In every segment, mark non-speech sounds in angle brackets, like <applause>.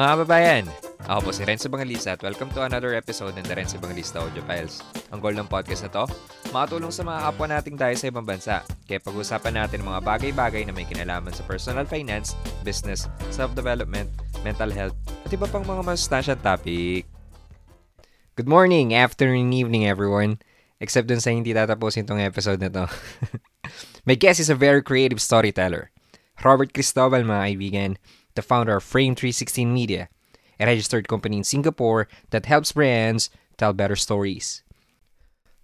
Mga kababayan, ako po si Renzo Bangalista at welcome to another episode ng The Renzo Bangalista Audio Files. Ang goal ng podcast na to, makatulong sa mga kapwa nating tayo sa ibang bansa. Kaya pag-usapan natin mga bagay-bagay na may kinalaman sa personal finance, business, self-development, mental health, at iba pang mga masustansyang topic. Good morning, afternoon, evening everyone. Except dun sa hindi tatapusin tong episode na to. <laughs> My guest is a very creative storyteller. Robert Cristobal, mga kaibigan, the founder of Frame 316 Media, a registered company in Singapore that helps brands tell better stories.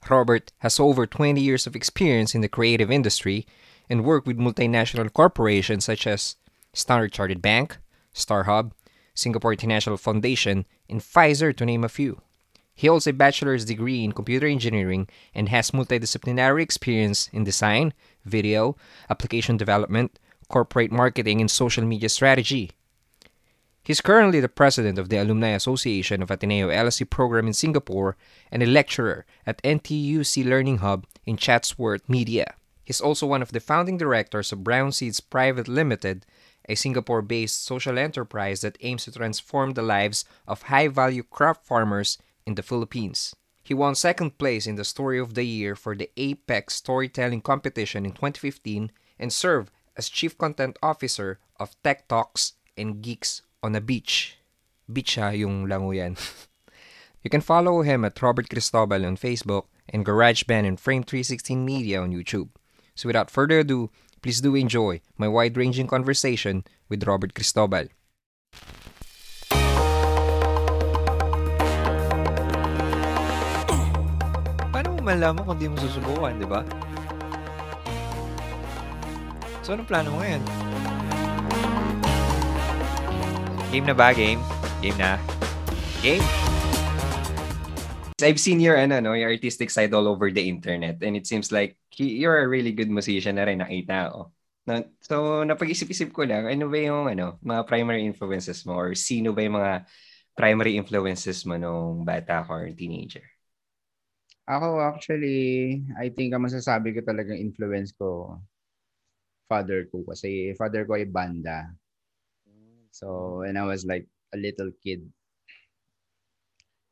Robert has over 20 years of experience in the creative industry and worked with multinational corporations such as Standard Chartered Bank, StarHub, Singapore International Foundation, and Pfizer, to name a few. He holds a bachelor's degree in computer engineering and has multidisciplinary experience in design, video, application development, corporate marketing, and social media strategy. He's currently the president of the Alumni Association of Ateneo LSE program in Singapore and a lecturer at NTUC Learning Hub in Chatsworth Media. He's also one of the founding directors of Brown Seeds Private Limited, a Singapore based social enterprise that aims to transform the lives of high value crop farmers in the Philippines. He won second place in the Story of the Year for the Apex Storytelling Competition in 2015 and served as Chief Content Officer of Tech Talks and Geeks on a Beach. Beach ha, yung lango yan. <laughs> you can follow him at Robert Cristobal on Facebook and GarageBand and Frame 316 Media on YouTube. So without further ado, please do enjoy my wide-ranging conversation with Robert Cristobal. Paano mo malaman kung di mo susubukan, di ba? So, anong plano mo ngayon? Game na ba? Game? Game na? Game? I've seen your, ano, no, your artistic side all over the internet and it seems like you're a really good musician na rin, nakita ko. Na, so, napag-isip-isip ko lang, ano ba yung ano, mga primary influences mo or sino ba yung mga primary influences mo nung bata ka or teenager? Ako actually, I think ang masasabi ko talagang influence ko, father ko. Kasi father ko ay banda. So, when I was like a little kid,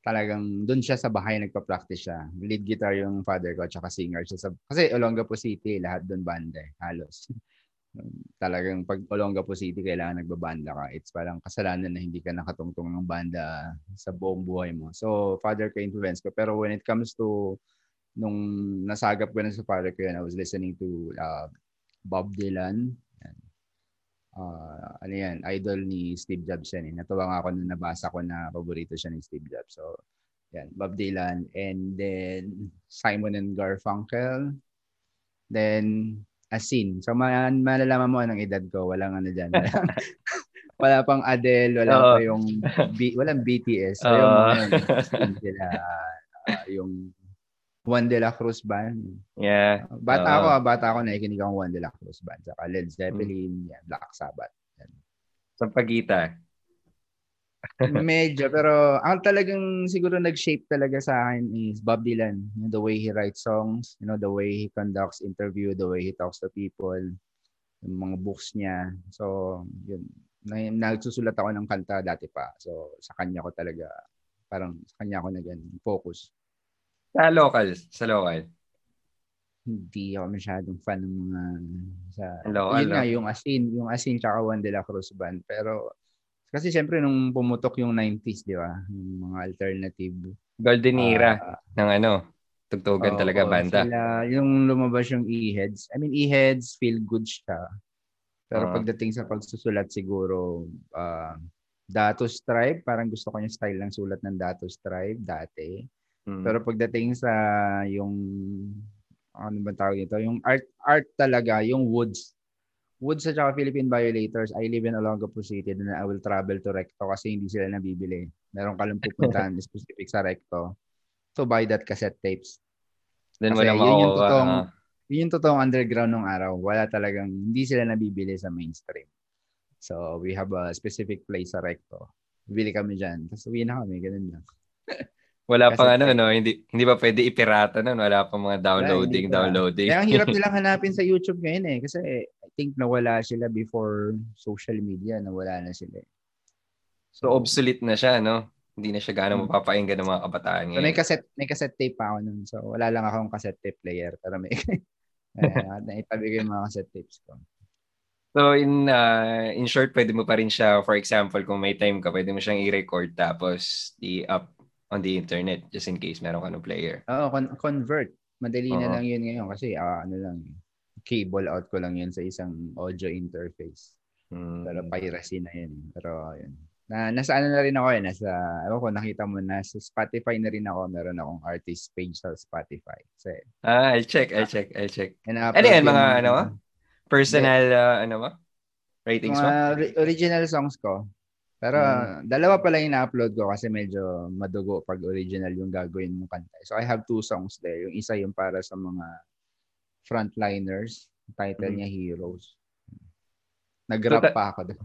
talagang doon siya sa bahay nagpa-practice siya. Lead guitar yung father ko at singer siya. Sa, kasi Olongapo City, lahat doon banda eh, halos. <laughs> talagang pag Olongapo City, kailangan nagbabanda ka. It's parang kasalanan na hindi ka nakatungtong ng banda sa buong buhay mo. So, father ko influence ko. Pero when it comes to nung nasagap ko na sa father ko yan, I was listening to uh, Bob Dylan. Yan. Uh, ano yan, idol ni Steve Jobs yan. Eh. Natuwa nga ako nung nabasa ko na paborito siya ni Steve Jobs. So, yan, Bob Dylan. And then, Simon and Garfunkel. Then, Asin. So, ma- malalaman mo anong edad ko. Walang ano dyan. Walang, <laughs> wala pang Adele, wala uh, pa yung, B, walang BTS. So, uh, yung mga sila, uh, yung Juan de la Cruz Band. Yeah. Uh, bata uh, ako, bata ako, nakikinig ang Juan de la Cruz Band. Saka Led Zeppelin, hmm. yan, Black Sabbath. Yan. Sa pagita. <laughs> Medyo, pero ang talagang siguro nag-shape talaga sa akin is Bob Dylan. You know, the way he writes songs, you know, the way he conducts interview, the way he talks to people, yung mga books niya. So, yun. Nagsusulat ako ng kanta dati pa. So, sa kanya ko talaga, parang sa kanya ako nag focus. Sa local, sa local. Hindi ako masyadong fan ng mga sa local, yun nga, yung Asin, yung Asin tsaka Juan de la Cruz Band. Pero kasi siyempre nung pumutok yung 90s, di ba? Yung mga alternative. Golden era uh, ng ano, tugtugan uh, talaga oh, banda. Sila, yung lumabas yung E-Heads. I mean, E-Heads feel good siya. Pero uh, pagdating sa pagsusulat siguro, uh, Datos Tribe, parang gusto ko yung style ng sulat ng Datos Tribe dati. Mm. Pero pagdating sa yung ano ba tawag dito? Yung art art talaga, yung woods Woods at saka Philippine Violators, I live in Olongapo City and I will travel to Recto kasi hindi sila nabibili. Meron ka lang pupuntahan <laughs> specific sa Recto. So buy that cassette tapes. Then kasi wala yun yung totoong, uh, yun yung totoong underground ng araw. Wala talagang, hindi sila nabibili sa mainstream. So we have a specific place sa Recto. Bili kami dyan. Tapos uwi na kami, ganun lang. <laughs> Wala pang ano, no? Hindi, hindi ba pwede ipirata nun? Wala pang mga downloading, Wala, downloading. Kaya ang hirap <laughs> nilang hanapin sa YouTube ngayon eh. Kasi I think nawala sila before social media. Nawala na sila eh. So obsolete na siya, no? Hindi na siya gaano mapapakinggan ng mga kabataan So, may cassette, may cassette tape pa ako nun. So, wala lang akong cassette tape player. Pero may, <laughs> uh, yung mga cassette tapes ko. So in uh, in short, pwede mo pa rin siya, for example, kung may time ka, pwede mo siyang i-record tapos i-up on the internet just in case meron ka ng player. Oo, con- convert. Madali uh-huh. na lang yun ngayon kasi uh, ano lang, cable out ko lang yun sa isang audio interface. Hmm. Pero piracy na yun. Pero yun. Na, nasa ano na rin ako eh, nasa, ewan ko, nakita mo na sa Spotify na rin ako, meron akong artist page sa Spotify. So, ah, I'll check, I'll check, I'll check. Ano yan, mga ano, Personal, uh, ano ba? Ratings mo? Uh, original songs ko. Pero hmm. dalawa pa lang ina-upload ko kasi medyo madugo pag original yung gagawin mong kanta. So I have two songs there. Yung isa yung para sa mga frontliners. Title hmm. niya Heroes. Nag-rap so, pa ako doon.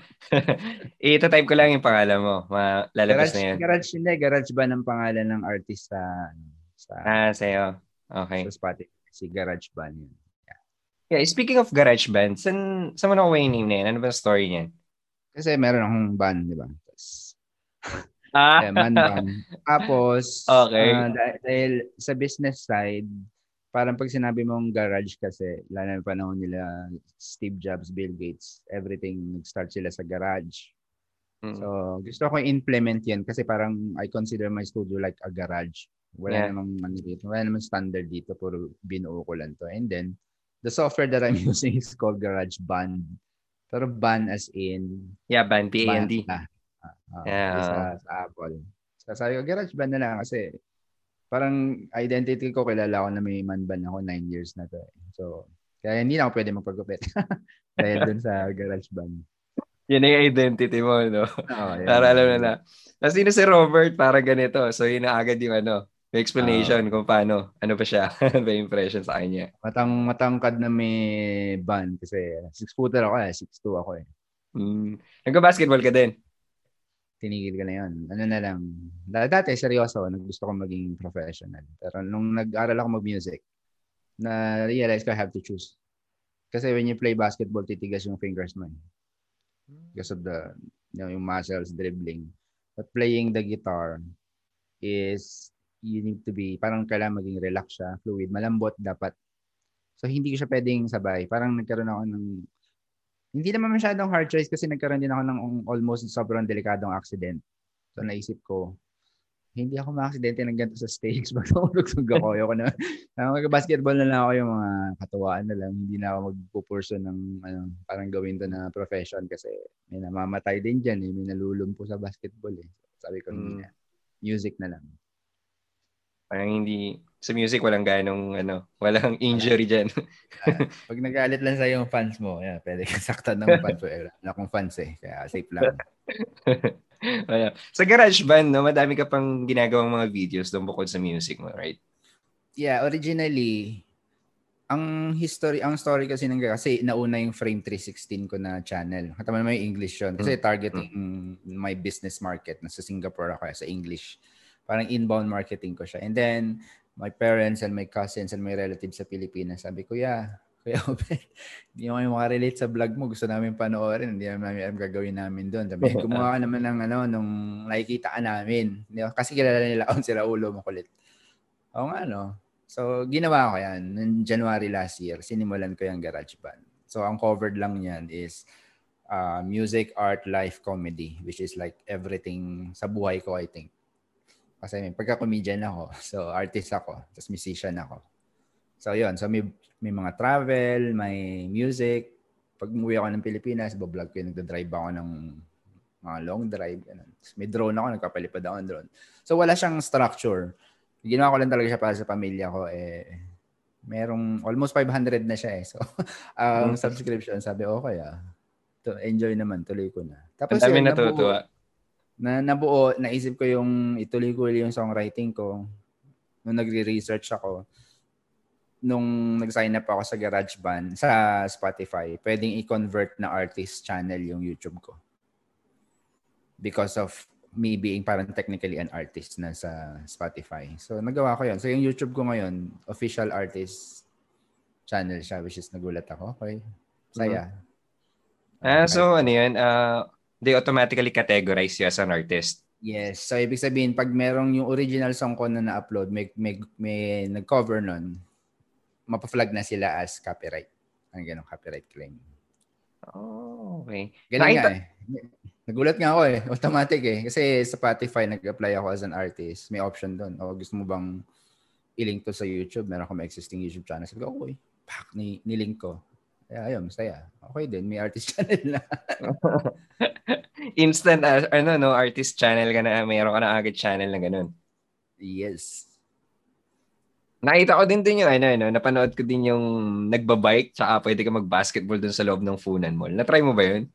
<laughs> Ito-type ko lang yung pangalan mo. Lalabas garage, na yan. Garage, hindi. Garage ba ng pangalan ng artist sa... sa ah, sa'yo. Okay. Sa Spotify. Si Garage Band yun. Yeah, speaking of garage band, saan, saan mo nakuha yung name na yan? Ano ba story niyan? Kasi meron akong band, di ba? ah? Yeah, man band. <laughs> Tapos, okay. Uh, dahil, dahil sa business side, parang pag sinabi mong garage kasi, lalo na panahon nila Steve Jobs, Bill Gates, everything nag-start sila sa garage. Mm. So, gusto ko implement yan kasi parang I consider my studio like a garage. Wala yeah. namang ano dito. Wala namang standard dito. Puro binuo ko lang to. And then, the software that I'm <laughs> using is called GarageBand. Pero band as in... Yeah, band, B-A-N-D. Uh, uh, yeah. Sa, sa Apple. So, sabi ko, GarageBand na lang kasi parang identity ko, kilala ko na may man band ako, nine years na to. Eh. So, kaya hindi na ako pwede magpagupit. <laughs> Dahil dun sa GarageBand. Yun yung identity mo, no? Oh, yeah. Para alam na na. Tapos si Robert para ganito. So, yun na agad yung ano, may explanation uh, kung paano. Ano pa siya? <laughs> may impression sa kanya. Matang matangkad na may band kasi 6 footer ako eh. 6'2 ako eh. Mm. Nagka-basketball ka din? Tinigil ka na yun. Ano na lang. Dati, seryoso. Naggusto ko maging professional. Pero nung nag-aral ako mag-music, na-realize ko I have to choose. Kasi when you play basketball, titigas yung fingers mo. Eh. Because of the, you know, yung muscles, dribbling. But playing the guitar is you need to be, parang kailangan maging relax siya, fluid, malambot dapat. So, hindi ko siya pwedeng sabay. Parang nagkaroon ako ng, hindi naman masyadong hard choice kasi nagkaroon din ako ng almost sobrang delikadong accident. So, naisip ko, hindi ako ma-aksidente ng ganito sa stage. <laughs> Magtulog-tug ako. Ayoko na. Mag-basketball na lang ako yung mga katuwaan na lang. Hindi na ako magpupurso ng ano, parang gawin to na profession kasi may namamatay din dyan. Eh. May nalulumpo sa basketball. Eh. Sabi ko, mm. music na lang. Parang hindi, sa music walang ganong, ano, walang injury dyan. <laughs> uh, pag nagalit lang sa yung fans mo, yeah, pwede kang saktan ng fans mo. Wala akong fans eh, kaya safe lang. <laughs> Wala. Sa garage band, no, madami ka pang ginagawang mga videos doon bukod sa music mo, right? Yeah, originally, ang history, ang story kasi ng kasi nauna yung Frame 316 ko na channel. Katama naman yung English yun. Kasi mm. targeting mm. my business market. Nasa Singapore ako sa English parang inbound marketing ko siya. And then, my parents and my cousins and my relatives sa Pilipinas, sabi ko, yeah, Kuya Oben, <laughs> hindi mo kayo makarelate sa vlog mo. Gusto namin panoorin. Hindi namin alam gagawin namin doon. Sabi, <laughs> gumawa ka naman ng ano, nung nakikita ka namin. Kasi kilala nila akong <laughs> sila ulo makulit. Oo nga, no? So, ginawa ko yan. Noong January last year, sinimulan ko yung garage band. So, ang covered lang niyan is uh, music, art, life, comedy, which is like everything sa buhay ko, I think. Kasi may pagka-comedian ako. <laughs> So, artist ako. Tapos musician ako. So, yun. So, may, may mga travel, may music. Pag umuwi ako ng Pilipinas, bablog ko yung nagda-drive ako ng mga long drive. Ganun. May drone ako, nagpapalipad ako ng drone. So, wala siyang structure. Ginawa ko lang talaga siya para sa pamilya ko. Eh, merong almost 500 na siya eh. So, ang <laughs> um, subscription, sabi, okay ah. To enjoy naman, tuloy ko na. Tapos, Ang dami natutuwa. Na nabuo, naisip ko yung ituloy ko yung songwriting ko nung nagre-research ako nung nag-sign up ako sa GarageBand sa Spotify, pwedeng i-convert na artist channel yung YouTube ko. Because of me being parang technically an artist na sa Spotify. So, nagawa ko yun. So, yung YouTube ko ngayon, official artist channel siya, which is nagulat ako. Okay. Saya. Mm-hmm. Ah, so ano yan? Uh, they automatically categorize you as an artist. Yes. So, ibig sabihin, pag merong yung original song ko na na-upload, may, may, may nag-cover nun, mapaflag na sila as copyright. Ang ganong copyright claim. Oh, okay. Ganun Nakita... nga eh. Nagulat nga ako eh. <laughs> Automatic eh. Kasi sa Spotify, nag-apply ako as an artist. May option doon. O gusto mo bang i-link to sa YouTube? Meron akong existing YouTube channel. Sabi ko, okay. Pak, ni, nilink ko. Kaya ayun, masaya. Okay din, may artist <laughs> channel na. Instant, uh, ano, no, artist channel ka na, mayroon ka na agad channel na ganun. Yes. Nakita ko din din yung ano, ano, napanood ko din yung nagbabike tsaka pwede ka mag-basketball dun sa loob ng Funan Mall. Na-try mo ba yun?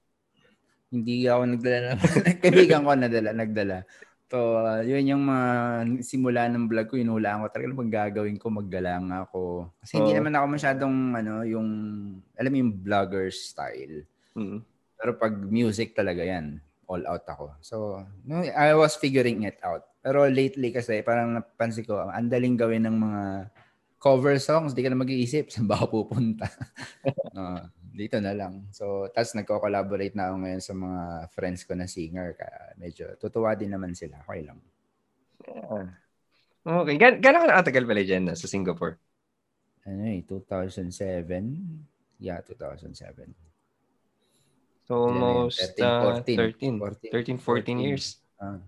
Hindi ako nagdala. <laughs> Kaibigan ko nadala, nagdala. So, uh, yun yung mga simula ng vlog ko, inulaan ko talaga pag gagawin ko, maggalang ako. Kasi oh. hindi naman ako masyadong, ano, yung, alam mo yung vlogger style. Mm. Pero pag music talaga yan, all out ako. So, no, I was figuring it out. Pero lately kasi, parang napansin ko, ang daling gawin ng mga cover songs, di ka na mag-iisip, <laughs> saan ba ako pupunta? uh, <laughs> dito na lang. So, tapos nagko-collaborate na ako ngayon sa mga friends ko na singer. Kaya medyo tutuwa din naman sila. Okay lang. Yeah. Okay. Gan gano'n ka nakatagal pala dyan sa Singapore? Ano eh, 2007? Yeah, 2007. So, almost 13, 14, 13, 14, 14, 14 years. Ah.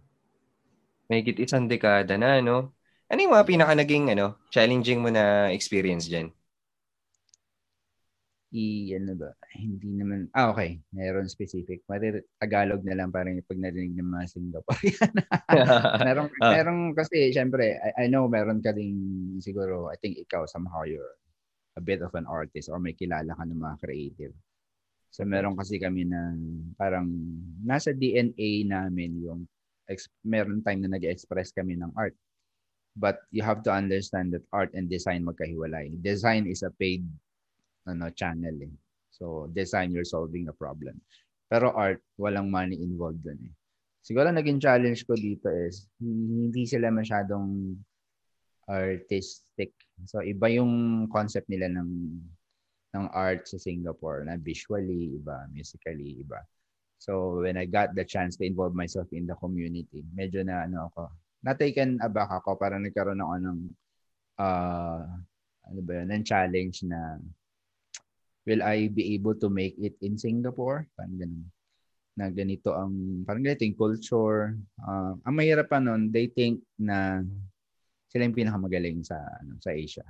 May isang dekada na, no? Ano yung mga pinaka naging ano, challenging mo na experience dyan? I ano ba hindi naman ah okay meron specific. Mari, Tagalog na lang parang pag narinig ng mga Singaporean. <laughs> Meron uh. meron kasi syempre I, I know meron ka ding siguro I think ikaw somehow you're a bit of an artist or may kilala ka ng mga creative. So meron kasi kami na parang nasa DNA namin yung ex, meron time na nag-express kami ng art. But you have to understand that art and design magkahiwalay. Design is a paid ano, channel eh. So, design, you're solving a problem. Pero art, walang money involved dun eh. Siguro naging challenge ko dito is, hindi sila masyadong artistic. So, iba yung concept nila ng ng art sa Singapore na visually, iba, musically, iba. So, when I got the chance to involve myself in the community, medyo na ano ako, na-taken aback ako, parang nagkaroon ako ng uh, ano ba yun, ng challenge na will I be able to make it in Singapore? Parang ganun. Na ganito ang, parang ganito yung culture. Uh, ang mahirap pa nun, they think na sila yung pinakamagaling sa, ano, sa Asia.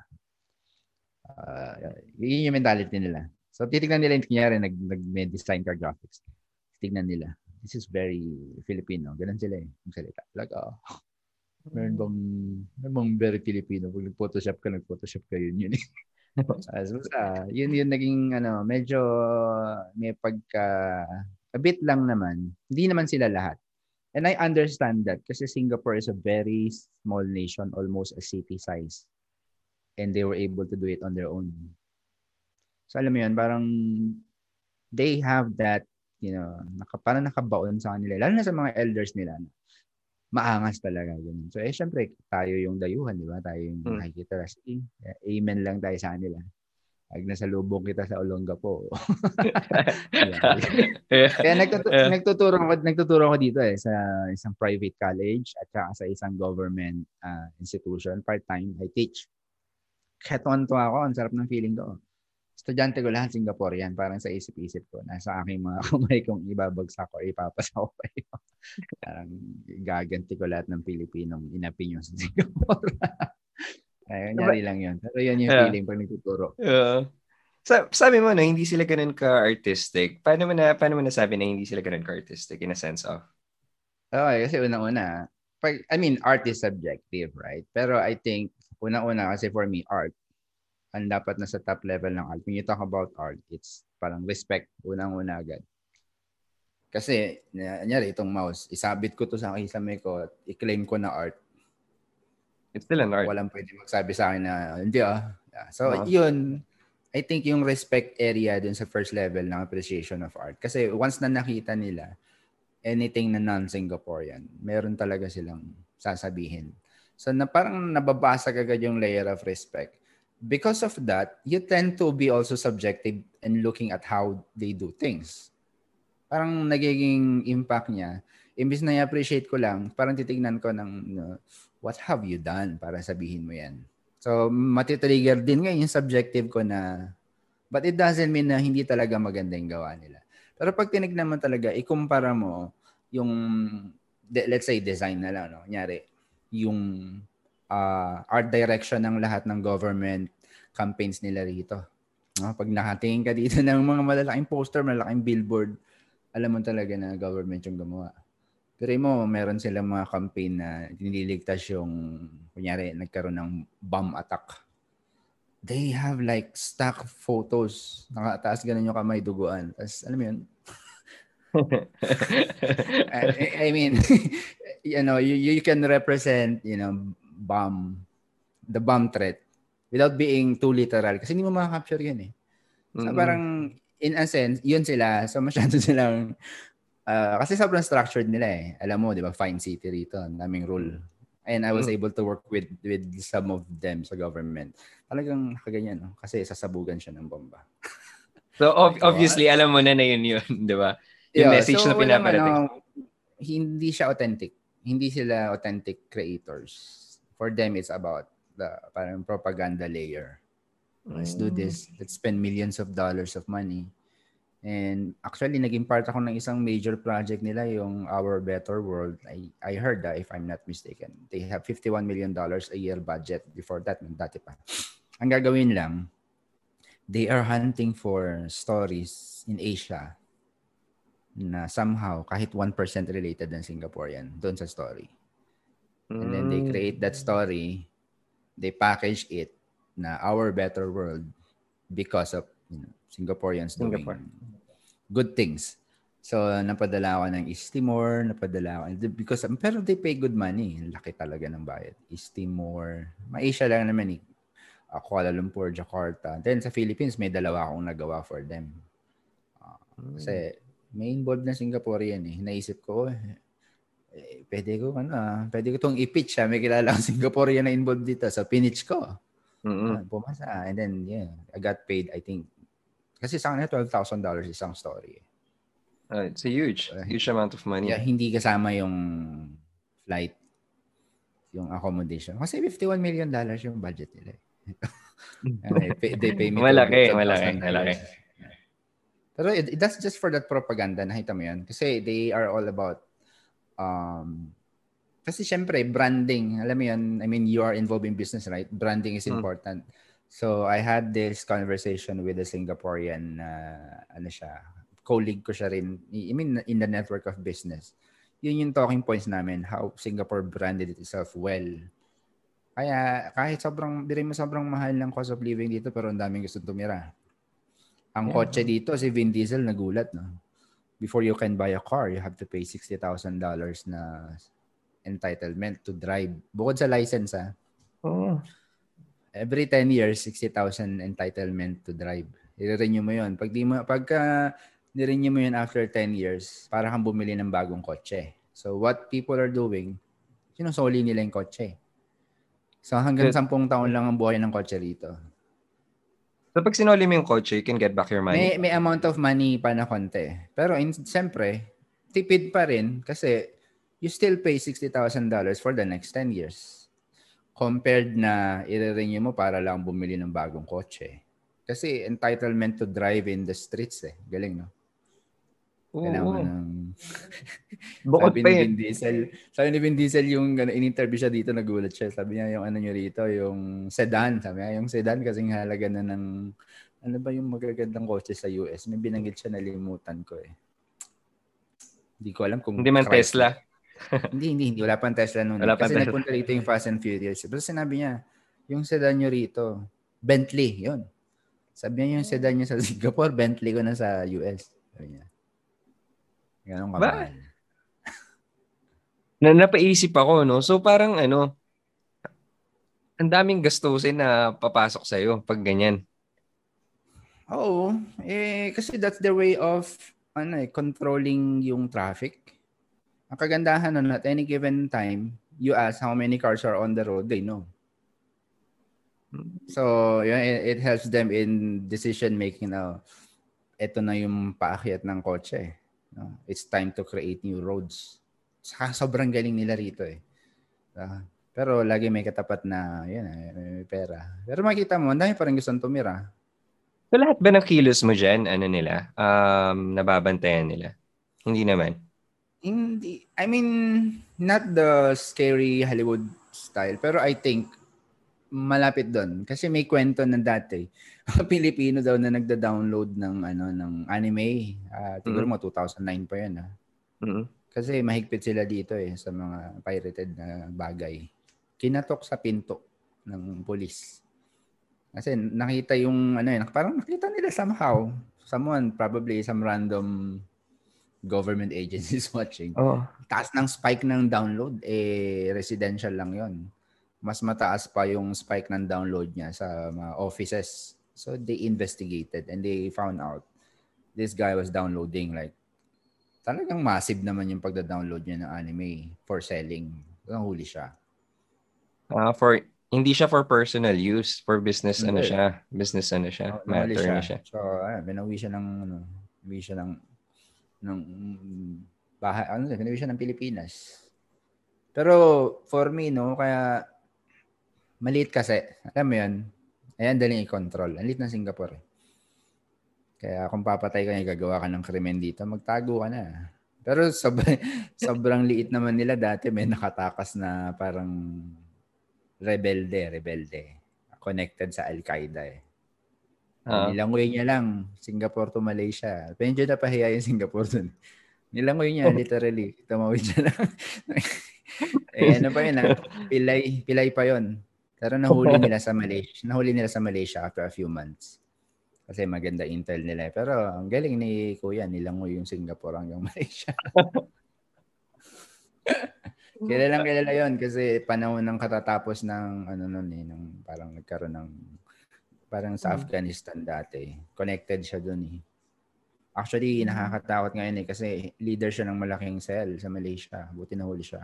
Uh, yun yung mentality nila. So, titignan nila yung kunyari, nag, nag design car graphics. Titignan nila. This is very Filipino. Ganun sila eh. Yung salita. Like, oh, meron bang, meron bang very Filipino? Pag nag-photoshop ka, nag-photoshop ka, yun yun eh. <laughs> As basta, yun yun naging ano, medyo may pagka a bit lang naman. Hindi naman sila lahat. And I understand that kasi Singapore is a very small nation, almost a city size. And they were able to do it on their own. So alam mo yun, parang they have that, you know, naka, parang nakabaon sa kanila. Lalo na sa mga elders nila. Maangas talaga. Ganun. So, eh, syempre, tayo yung dayuhan, di ba? Tayo yung hmm. nakikita. Sige, amen lang tayo sa kanila. Pag nasa lubong kita sa Olonga po. yeah. <laughs> <laughs> Kaya nagtuturo, yeah. nagtuturo, ako, nagtuturo ako dito eh sa isang private college at saka sa isang government uh, institution. Part-time, I teach. Tuwan-tuwa ako. Ang sarap ng feeling ko estudyante ko lahat Singaporean. Parang sa isip-isip ko, nasa aking mga <laughs> kamay kung ibabagsak ko, ipapasa ko kayo. <laughs> parang gaganti ko lahat ng Pilipinong inapinyon sa <laughs> Singapore. Kaya nangyari lang yun. Pero yun yung yeah. feeling pag nagtuturo. Yeah. Sa, sabi mo na hindi sila ganun ka-artistic. Paano mo na paano mo nasabi na hindi sila ganun ka-artistic in a sense of? Okay, kasi unang-una, pag, I mean, art is subjective, right? Pero I think, unang-una, kasi for me, art, ang dapat na sa top level ng art. When you talk about art, it's parang respect, unang-una agad. Kasi, nyari itong mouse, isabit ko to sa kisame ko, i-claim ko na art. It's still an art. Walang pwede magsabi sa akin na, hindi ah. Yeah. So, uh-huh. yun, I think yung respect area dun sa first level ng appreciation of art. Kasi once na nakita nila, anything na non-Singaporean, meron talaga silang sasabihin. So, na parang nababasa agad yung layer of respect because of that, you tend to be also subjective in looking at how they do things. parang nagiging impact niya. Imbis na i-appreciate ko lang, parang titignan ko ng, know, what have you done para sabihin mo yan. So, matitrigger din ngayon yung subjective ko na, but it doesn't mean na hindi talaga maganda yung gawa nila. Pero pag tinignan mo talaga, ikumpara mo yung, let's say, design na lang, no? Kunyari, yung uh, art direction ng lahat ng government campaigns nila rito. No? Pag nakatingin ka dito <laughs> ng mga malalaking poster, malalaking billboard, alam mo talaga na government yung gumawa. Pero mo, meron silang mga campaign na nililigtas yung, kunyari, nagkaroon ng bomb attack. They have like stock photos. Nakataas ganun yung kamay duguan. Tapos, alam mo yun? <laughs> I, I mean, <laughs> you know, you, you can represent, you know, bomb, the bomb threat without being too literal kasi hindi mo makaka-capture yan eh. So mm-hmm. parang in a sense, yun sila. So masyado <laughs> silang uh, kasi sobrang structured nila eh. Alam mo, 'di ba, fine city rito, naming rule. And I was mm-hmm. able to work with with some of them sa government. Talagang kaganyan, no? Kasi sasabugan siya ng bomba. <laughs> so ob- obviously, alam mo na na yun yun, 'di ba? Yung yeah, message so, na pinaparating. Ano, hindi siya authentic. Hindi sila authentic creators. For them, it's about the parang propaganda layer. Let's do this. Mm. Let's spend millions of dollars of money. And actually, naging part ako ng isang major project nila, yung Our Better World. I, I heard that, if I'm not mistaken. They have $51 million a year budget before that, dati pa. Ang gagawin lang, they are hunting for stories in Asia na somehow, kahit 1% related ng Singaporean doon sa story. And then they mm. create that story they package it na our better world because of you know, Singaporeans Singapore. doing good things. So, napadala ako ng East Timor, napadala ako, because, pero they pay good money. Laki talaga ng bayad. East Timor, Maisha lang naman eh. Uh, Kuala Lumpur, Jakarta. Then sa Philippines, may dalawa akong nagawa for them. Uh, kasi may involved na Singaporean eh. Naisip ko, eh, pwede ko ano, ah, pwede ko tong i-pitch ha. Ah. May kilala akong <laughs> Singaporean na involved dito. So, pinitch ko. Mm-hmm. Uh, pumasa. And then, yeah, I got paid, I think, kasi sa kanya, $12,000 isang story. Uh, it's a huge, uh, huge amount of money. Yeah, hindi kasama yung flight, yung accommodation. Kasi $51 million dollars yung budget nila. <laughs> they, pay, they pay me malaki, malaki, malaki. Pero it, that's just for that propaganda. Nakita mo yan? Kasi they are all about um, kasi syempre, branding, alam mo yun, I mean, you are involved in business, right? Branding is hmm. important. Mm. So, I had this conversation with a Singaporean, uh, ano siya, colleague ko siya rin, I mean, in the network of business. Yun yung talking points namin, how Singapore branded itself well. Kaya, kahit sobrang, rin mo sobrang mahal ng cost of living dito, pero ang daming gusto tumira. Ang yeah. kotse dito, si Vin Diesel, nagulat, no? Before you can buy a car, you have to pay $60,000 na entitlement to drive. Bukod sa license, ah. Oh. Every 10 years, 60,000 entitlement to drive. I-renew mo yun. Pag di mo, pagka ni-renew mo yun after 10 years, para kang bumili ng bagong kotse. So what people are doing, sinusoli nila yung kotse. So hanggang 10 taon lang ang buhay ng kotse rito. So pag sinuli mo yung kotse, you can get back your money? May, may amount of money pa na konti. Pero in, siyempre, tipid pa rin kasi you still pay $60,000 for the next 10 years. Compared na i-renew mo para lang bumili ng bagong kotse. Kasi entitlement to drive in the streets eh. Galing, no? Kailangan ng... <laughs> Bukod sabi pa ni Vin Diesel, sabi ni Vin Diesel yung in-interview siya dito, nagulat siya. Sabi niya yung ano nyo rito, yung sedan. Sabi niya, yung sedan kasing halaga na ng, ano ba yung magagandang kotse sa US? May binanggit siya, nalimutan ko eh. Hindi ko alam kung... Hindi man Tesla. <laughs> hindi, hindi, hindi. Wala pang Tesla noon. Wala Kasi nagpunta rito yung Fast and Furious. Pero sinabi niya, yung sedan nyo rito, Bentley, yun. Sabi niya yung sedan niya sa Singapore, Bentley ko na sa US. Sabi niya. Ganun ka ba? na napaisip ako, no? So parang ano, ang daming gastusin na papasok sa iyo pag ganyan. Oo. Eh, kasi that's the way of ano eh, controlling yung traffic. Ang kagandahan nun, at any given time, you ask how many cars are on the road, they know. So, yun, it, it helps them in decision making na ito na yung paakyat ng kotse. Uh, it's time to create new roads. Sobrang galing nila rito eh. Uh, pero lagi may katapat na, yan, eh, may pera. Pero makita mo, ang dami pa rin gustong tumira. So lahat ba ng kilos mo dyan, ano nila, um, nababantayan nila? Hindi naman. Hindi, I mean, not the scary Hollywood style, pero I think malapit doon kasi may kwento ng dati. <laughs> Pilipino daw na nagda-download ng ano ng anime. Uh, siguro mm-hmm. mo 2009 pa 'yan ah. Mm-hmm. Kasi mahigpit sila dito eh sa mga pirated na bagay. Kinatok sa pinto ng pulis. Kasi nakita yung ano eh, parang nakita nila somehow. Someone, probably some random government <laughs> agencies <laughs> watching. Oh. Taas ng spike ng download, eh residential lang yon mas mataas pa yung spike ng download niya sa mga offices. So they investigated and they found out this guy was downloading like talagang massive naman yung pagda-download niya ng anime for selling. Nahuli siya. Uh, for hindi siya for personal use, for business ano hindi. ano siya, business ano siya, oh, matter siya. na siya. So, ayun, binawi siya ng ano, binawi siya ng ng bahay, ano, binawi siya ng Pilipinas. Pero for me no, kaya Maliit kasi. Alam mo yun? Ayan, daling i-control. Ang liit ng Singapore. Eh. Kaya kung papatay ka niya, gagawa ka ng krimen dito, magtago ka na. Pero sobrang, <laughs> sobrang liit naman nila dati. May nakatakas na parang rebelde, rebelde. Connected sa Al-Qaeda eh. Uh-huh. Nilangoy niya lang, Singapore to Malaysia. Medyo na pahiya yung Singapore dun. Nilangoy niya, literally. Tumawid siya lang. <laughs> eh, ano pa yun ah? Pilay, pilay pa yon pero nahuli nila sa Malaysia. Nahuli nila sa Malaysia after a few months. Kasi maganda intel nila. Pero ang galing ni Kuya, nilangoy yung Singapore hanggang <laughs> Malaysia. kilala kilala yon kasi panahon ng katatapos ng ano noon eh, ng parang nagkaroon ng parang sa mm. Afghanistan dati. Connected siya doon eh. Actually, mm. nakakatakot ngayon eh kasi leader siya ng malaking cell sa Malaysia. Buti nahuli siya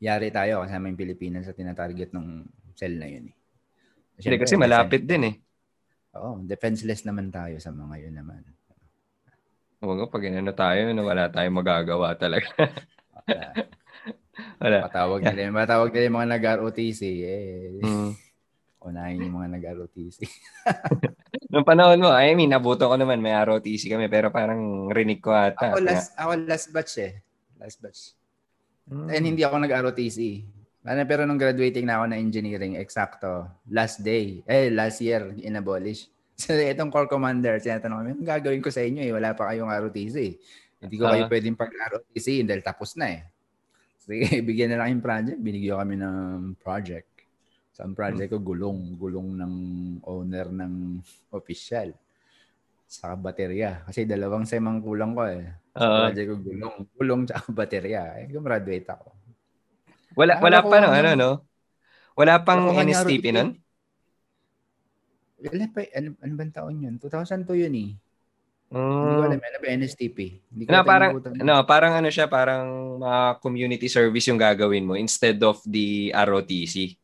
yari tayo kasama yung Pilipinas sa tinatarget ng cell na yun eh. Hindi kasi malapit din eh. Oo, defenseless naman tayo sa mga yun naman. Huwag pag inano tayo wala tayong magagawa talaga. <laughs> wala. Patawag yeah. nila, patawag nila yung mga nag-ROTC eh. Mm. Unahin yung mga nag-ROTC. <laughs> Noong panahon mo, I mean, nabuto ko naman, may ROTC kami, pero parang rinig ko ata. Ako last, ako last batch eh. Last batch. Mm. And hindi ako nag-ROTC. Pero nung graduating na ako na engineering, eksakto, last day, eh, last year, inabolish. <laughs> So, itong core commander, tinatanong kami, ang gagawin ko sa inyo eh, wala pa kayong ROTC. Hindi ko kayo uh, pwedeng pag-ROTC dahil tapos na eh. Sige, <laughs> bigyan na lang yung project. Binigyan kami ng project. So, ang project ko, gulong. Gulong ng owner ng <laughs> official. Sa baterya. Kasi dalawang sem ang kulang ko eh. Sa uh, project ko, gulong. Gulong tsaka baterya. Eh, gumraduate ako. Wala, wala pa no, ano, no? Wala pang NSTP nun? Wala pa, ano, ano bang taon yun? 2002 yun eh. Mm. Hindi ko alam, ano ba NSTP? Hindi ko no, parang, no, parang ano siya, parang uh, community service yung gagawin mo instead of the ROTC.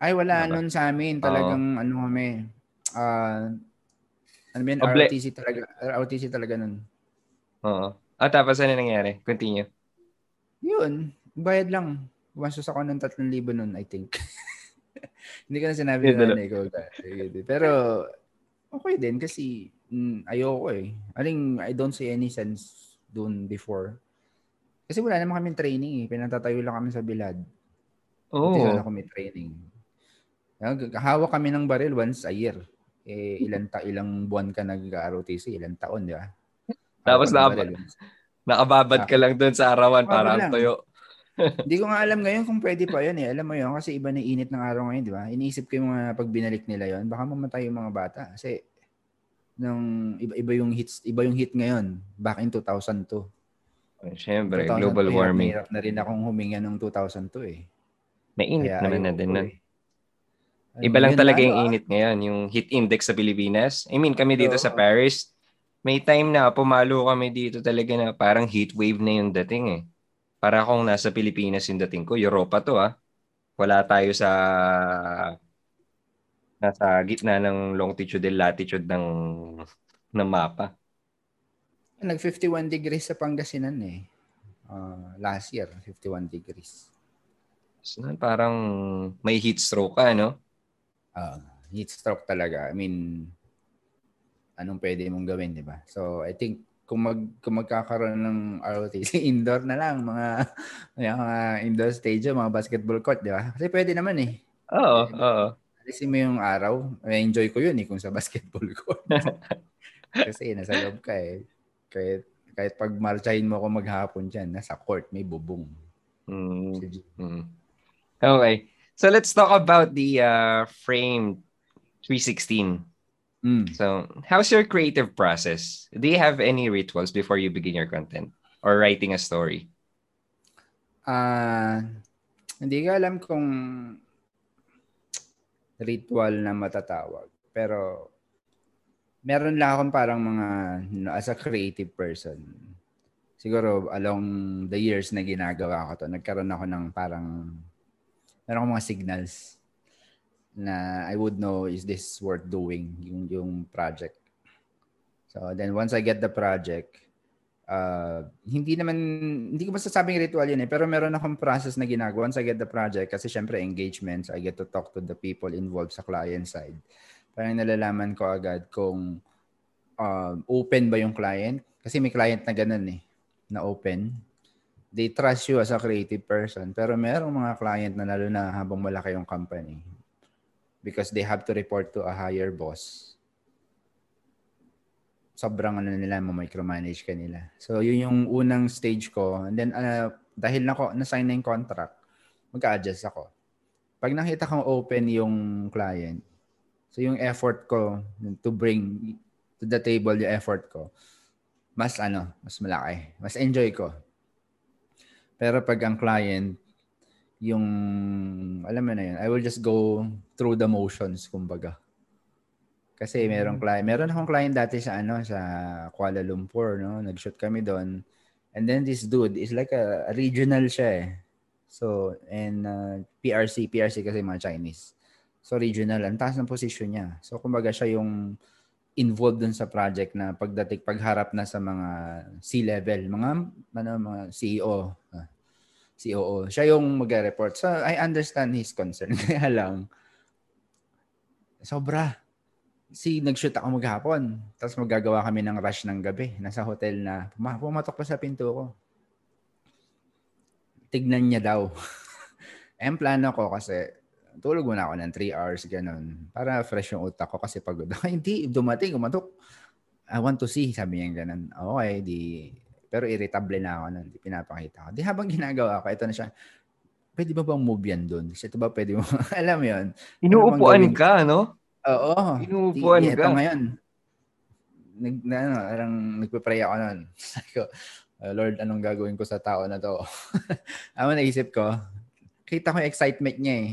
Ay, wala diba? nun sa amin. Talagang, oh. ano kami, uh, ano ba yun, Oble- ROTC talaga, ROTC talaga nun. Oo. Ah, tapos ano nangyari? Continue. Yun, bayad lang. Gumastos ako ng 3,000 nun, I think. <laughs> Hindi ko na sinabi na nanay ko. Pero, okay din kasi mm, ayoko eh. Aling, I don't see any sense doon before. Kasi wala naman kami training eh. Pinatatayo lang kami sa bilad. Oo. Oh. Hindi na kami training. Hawak kami ng baril once a year. Eh, ilan ta ilang buwan ka nag-ROTC? Ilang taon, di ba? Tapos nakab- nakababad ka lang doon sa arawan para ang tuyo. <laughs> Hindi ko nga alam ngayon kung pwede pa yun eh. Alam mo yun, kasi iba na init ng araw ngayon, di ba? Iniisip ko yung mga pag binalik nila yon baka mamatay yung mga bata. Kasi nung iba, iba yung hits, iba yung hit ngayon back in 2002. Siyempre, 2002, global warming. Hirap na rin akong huminga ng 2002 eh. Mainit Kaya naman na din nun. Eh. Iba lang talaga yung ah. init ngayon, yung heat index sa Pilipinas. I mean, kami dito sa Paris, may time na pumalo kami dito talaga na parang heat wave na yung dating eh. Para kung nasa Pilipinas yung dating ko, Europa to ah. Wala tayo sa nasa gitna ng longitude and latitude ng ng mapa. Nag 51 degrees sa Pangasinan eh. Uh, last year, 51 degrees. So, parang may heat stroke ka, no? Uh, heat stroke talaga. I mean, anong pwede mong gawin, di ba? So, I think kung mag kung magkakaroon ng ROTC <laughs> indoor na lang mga <laughs> mga indoor stadium, mga basketball court, di ba? Kasi pwede naman eh. Oo, oo. Alisin mo yung araw. enjoy ko yun eh kung sa <laughs> basketball court. Kasi nasa loob ka eh. Kahit, kahit pag marchahin mo ako maghapon dyan, nasa court, may bubong. Mm. Mm. Okay. So let's talk about the uh, frame 316. Mm. So, how's your creative process? Do you have any rituals before you begin your content or writing a story? Uh, hindi ko alam kung ritual na matatawag. Pero meron lang akong parang mga, as a creative person, siguro along the years na ginagawa ko to, nagkaroon ako ng parang, meron akong mga signals na I would know is this worth doing yung yung project. So then once I get the project, uh, hindi naman hindi ko masasabing ritual yun eh, pero meron akong process na ginagawa once I get the project kasi syempre engagements, I get to talk to the people involved sa client side parang nalalaman ko agad kung uh, open ba yung client. Kasi may client na ganun eh, na open. They trust you as a creative person. Pero merong mga client na lalo na habang malaki yung company because they have to report to a higher boss. Sobrang ano nila, micromanage ka nila. So, yun yung unang stage ko. And then, uh, dahil na ko, na-sign na yung contract, mag-adjust ako. Pag nakita kong open yung client, So yung effort ko to bring to the table yung effort ko, mas ano, mas malaki. Mas enjoy ko. Pero pag ang client, yung, alam mo na yun, I will just go through the motions, kumbaga. Kasi merong mm. client, meron akong client dati sa ano, sa Kuala Lumpur, no? Nag-shoot kami doon. And then this dude is like a, a regional siya eh. So, and uh, PRC, PRC kasi mga Chinese. So regional, ang taas ng position niya. So kumbaga siya yung involved dun sa project na pagdating pagharap na sa mga C-level, mga ano mga CEO, COO. Siya yung magre-report. So I understand his concern. <laughs> Kaya lang sobra. Si nag-shoot ako maghapon. Tapos magagawa kami ng rush ng gabi. Nasa hotel na pumatok pa sa pinto ko. Tignan niya daw. <laughs> eh, plano ko kasi tulog muna ako ng 3 hours, ganun. Para fresh yung utak ko kasi pagod. <laughs> Hindi, dumating, umatok. I want to see, sabi niya ganun. Okay, di... Pero irritable na ako nun, pinapakita ko. Di habang ginagawa ko, ito na siya, pwede ba bang move yan doon? Ito ba pwede mo, <laughs> alam mo yun? Inuupuan ano ka, no? Oo. Inuupuan di, ka. Ito ngayon, nag, na, ano, parang nagpe-pray ako nun. <laughs> Sabi ko, uh, Lord, anong gagawin ko sa tao na to? <laughs> Ako naisip ko, kita ko yung excitement niya eh.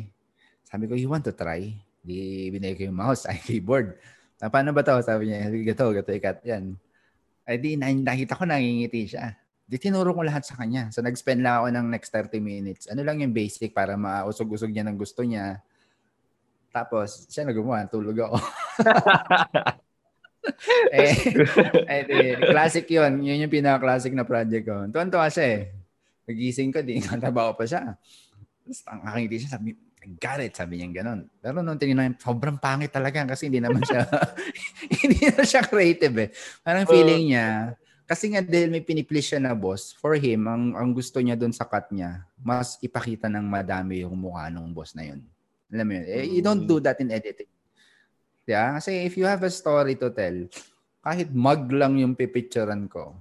Sabi ko, you want to try? Di binigay ko yung mouse, ay keyboard. Na, paano ba to? Sabi niya, gato, gato, ikat. Yan. Ay di, nakita ko nangingiti siya. Di tinuro ko lahat sa kanya. So nag-spend lang ako ng next 30 minutes. Ano lang yung basic para mausog-usog niya ng gusto niya. Tapos, siya na gumawa. Tulog ako. <laughs> eh, <laughs> eh di, classic yun. Yun yung pinaka-classic na project ko. Tuwan-tuwa siya eh. Nagising ko, di <laughs> natabaho pa siya. Tapos ang aking siya, sabi, got it, sabi niya gano'n. Pero nung tinignan sobrang pangit talaga kasi hindi naman siya, <laughs> hindi na siya creative eh. Parang feeling niya, kasi nga dahil may piniplease siya na boss, for him, ang, ang gusto niya doon sa cut niya, mas ipakita ng madami yung mukha ng boss na yun. Alam mo yun? Eh, you don't do that in editing. Yeah? Kasi if you have a story to tell, kahit mug lang yung pipicturean ko,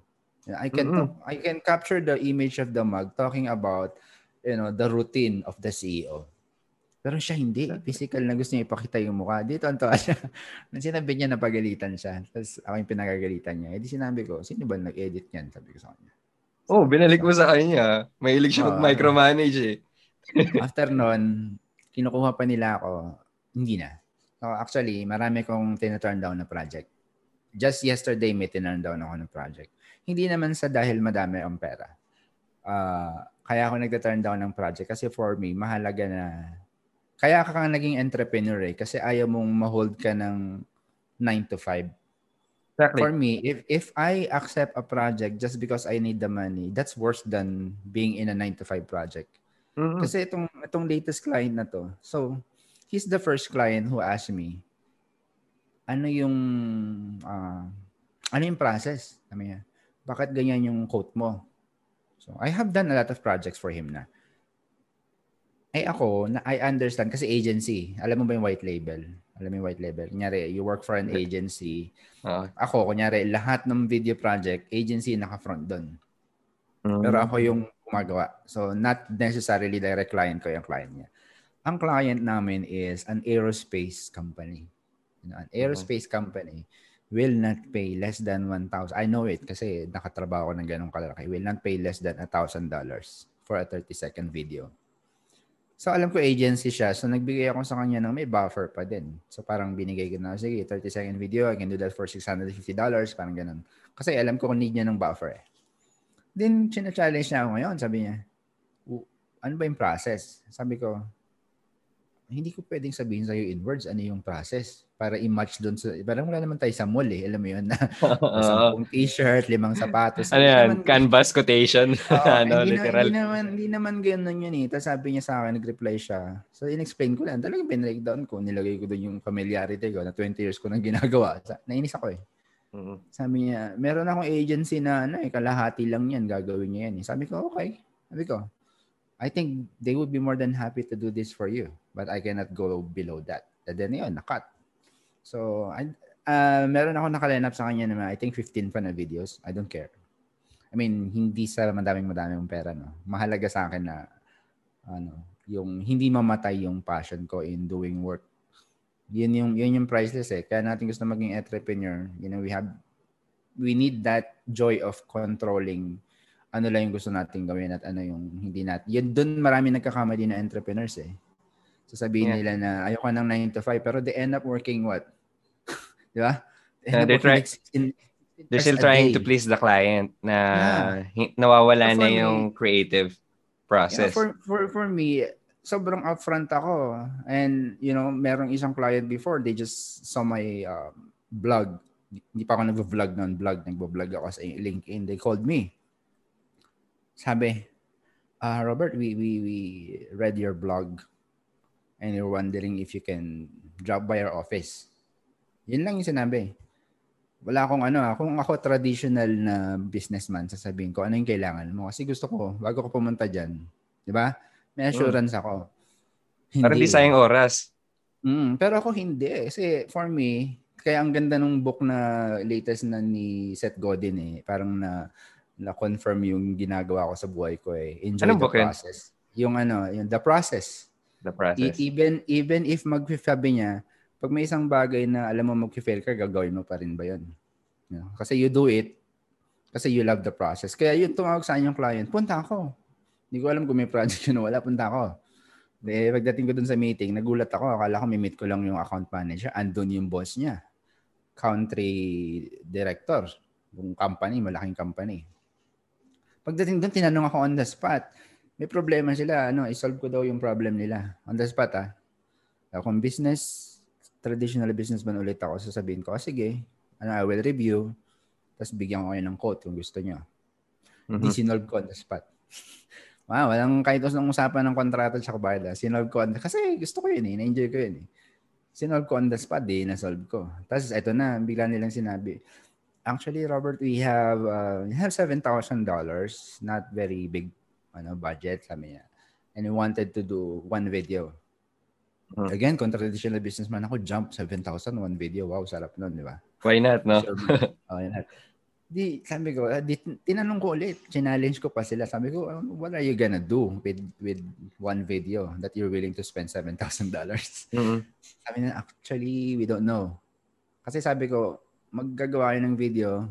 I can mm-hmm. I can capture the image of the mug talking about you know the routine of the CEO. Pero siya hindi. Physical na gusto niya ipakita yung mukha. Dito ang siya. <laughs> Nang sinabi niya na pagalitan siya. Tapos ako yung pinagagalitan niya. Eh di sinabi ko, sino ba nag-edit niyan? Sabi ko sa kanya. Oh, binalik mo sa kanya. Mahilig siya uh, mag-micromanage eh. <laughs> after nun, kinukuha pa nila ako. Hindi na. So actually, marami kong tina-turn down na project. Just yesterday, may tinurn down ako ng project. Hindi naman sa dahil madami ang pera. Uh, kaya ako nagta-turn down ng project kasi for me, mahalaga na kaya ka kang naging entrepreneur eh kasi ayaw mong ma-hold ka ng 9 to 5. Exactly. For me, if if I accept a project just because I need the money, that's worse than being in a 9 to 5 project. Mm-hmm. Kasi itong itong latest client na to. So, he's the first client who asked me, ano yung uh, ano yung process? Sabi niya, bakit ganyan yung quote mo? So, I have done a lot of projects for him na. Eh ako, na I understand kasi agency. Alam mo ba yung white label? Alam mo yung white label? Kunyari, you work for an agency. Uh-huh. Ako, kunyari, lahat ng video project, agency naka-front doon. Uh-huh. Pero ako yung gumagawa. So, not necessarily direct client ko yung client niya. Ang client namin is an aerospace company. You know, an aerospace uh-huh. company will not pay less than 1,000. I know it kasi nakatrabaho ko ng ganong kalaki. Will not pay less than $1,000 for a 30-second video. So alam ko agency siya. So nagbigay ako sa kanya ng may buffer pa din. So parang binigay ko na, sige, 30 second video, I can do that for $650, parang ganun. Kasi alam ko kung need niya ng buffer eh. Then, china-challenge niya ako ngayon. Sabi niya, ano ba yung process? Sabi ko, hindi ko pwedeng sabihin sa'yo in words ano yung process para i-match doon sa parang wala naman tayo sa mall eh. Alam mo yun? Na <laughs> <laughs> sampung t-shirt limang sapatos. Ano yan? naman, canvas quotation? <laughs> Uh, ano hindi literal? hindi naman hindi naman ganoon yun eh. Tapos sabi niya sa akin nag-reply siya. So in-explain ko lang. Talagang bin-breakdown ko. Nilagay ko doon yung familiarity ko na 20 years ko nang ginagawa. Nainis ako eh. Mm-hmm. sabi niya meron akong agency na ano eh kalahati lang yan. Gagawin niya yan eh. sabi ko okay. Sabi ko I think they would be more than happy to do this for you but I cannot go below that. And then yun nakat So, I, uh, meron ako nakalinap sa kanya naman, I think 15 pa na videos. I don't care. I mean, hindi sa madaming madaming pera, no? Mahalaga sa akin na, ano, yung hindi mamatay yung passion ko in doing work. Yun yung, yun yung priceless eh. Kaya natin gusto maging entrepreneur. You know, we have, we need that joy of controlling ano lang yung gusto nating gawin at ano yung hindi natin. Yun, doon marami nagkakamali na entrepreneurs eh. Sasabihin yeah. nila na ayoko ng 9 to 5 pero they end up working what? <laughs> Di ba? Uh, they're trying, in, they're still trying day. to please the client na yeah. nawawala so na yung me, creative process. Yeah, for, for, for me, sobrang upfront ako. And, you know, merong isang client before, they just saw my uh, blog. Hindi pa ako nag-vlog noon, vlog. Nag-vlog ako sa LinkedIn. They called me. Sabi, uh, Robert, we, we, we read your blog and you're wondering if you can drop by our office. Yun lang yung sinabi. Wala akong ano, ah, kung ako traditional na businessman, sasabihin ko, ano yung kailangan mo? Kasi gusto ko, bago ko pumunta dyan, di ba? May assurance mm. ako. Hindi. Para di sayang oras. Mm, pero ako hindi. Kasi for me, kaya ang ganda nung book na latest na ni Seth Godin eh. Parang na na-confirm yung ginagawa ko sa buhay ko eh. Enjoy Anong the process. Yun? Yung ano, yung the process. The process. E- even even if mag-fabi niya, pag may isang bagay na alam mo mag-fail ka, gagawin mo pa rin ba yun? You know? Kasi you do it kasi you love the process. Kaya yun tumawag sa yung client, punta ako. Hindi ko alam kung may project yun wala, punta ako. Eh, pagdating ko dun sa meeting, nagulat ako. Akala ko meet ko lang yung account manager. Andun yung boss niya. Country director. Yung company, malaking company. Pagdating doon, tinanong ako on the spot. May problema sila. Ano, isolve ko daw yung problem nila. On the spot, ah. Kung business traditional businessman ulit ako, sasabihin ko, oh, sige, ano, I will review, tapos bigyan ko kayo ng quote kung gusto nyo. Mm-hmm. Di sinolve ko on the spot. <laughs> wow, walang kahit ng usapan ng kontrata sa kabayad. Sinolve ko on the, kasi gusto ko yun eh, na-enjoy ko yun eh. Sinolve ko on the spot, di na-solve ko. Tapos ito na, bigla nilang sinabi, actually, Robert, we have uh, we have $7,000, not very big ano budget, sabi niya. And we wanted to do one video. Hmm. Again, kung traditional businessman ako, jump 7,000 one video. Wow, sarap nun, di ba? Why not, no? oh, <laughs> why not? Di, sabi ko, di, tinanong ko ulit, challenge ko pa sila. Sabi ko, um, what are you gonna do with with one video that you're willing to spend $7,000? Mm-hmm. Sabi na, actually, we don't know. Kasi sabi ko, maggagawa ng video.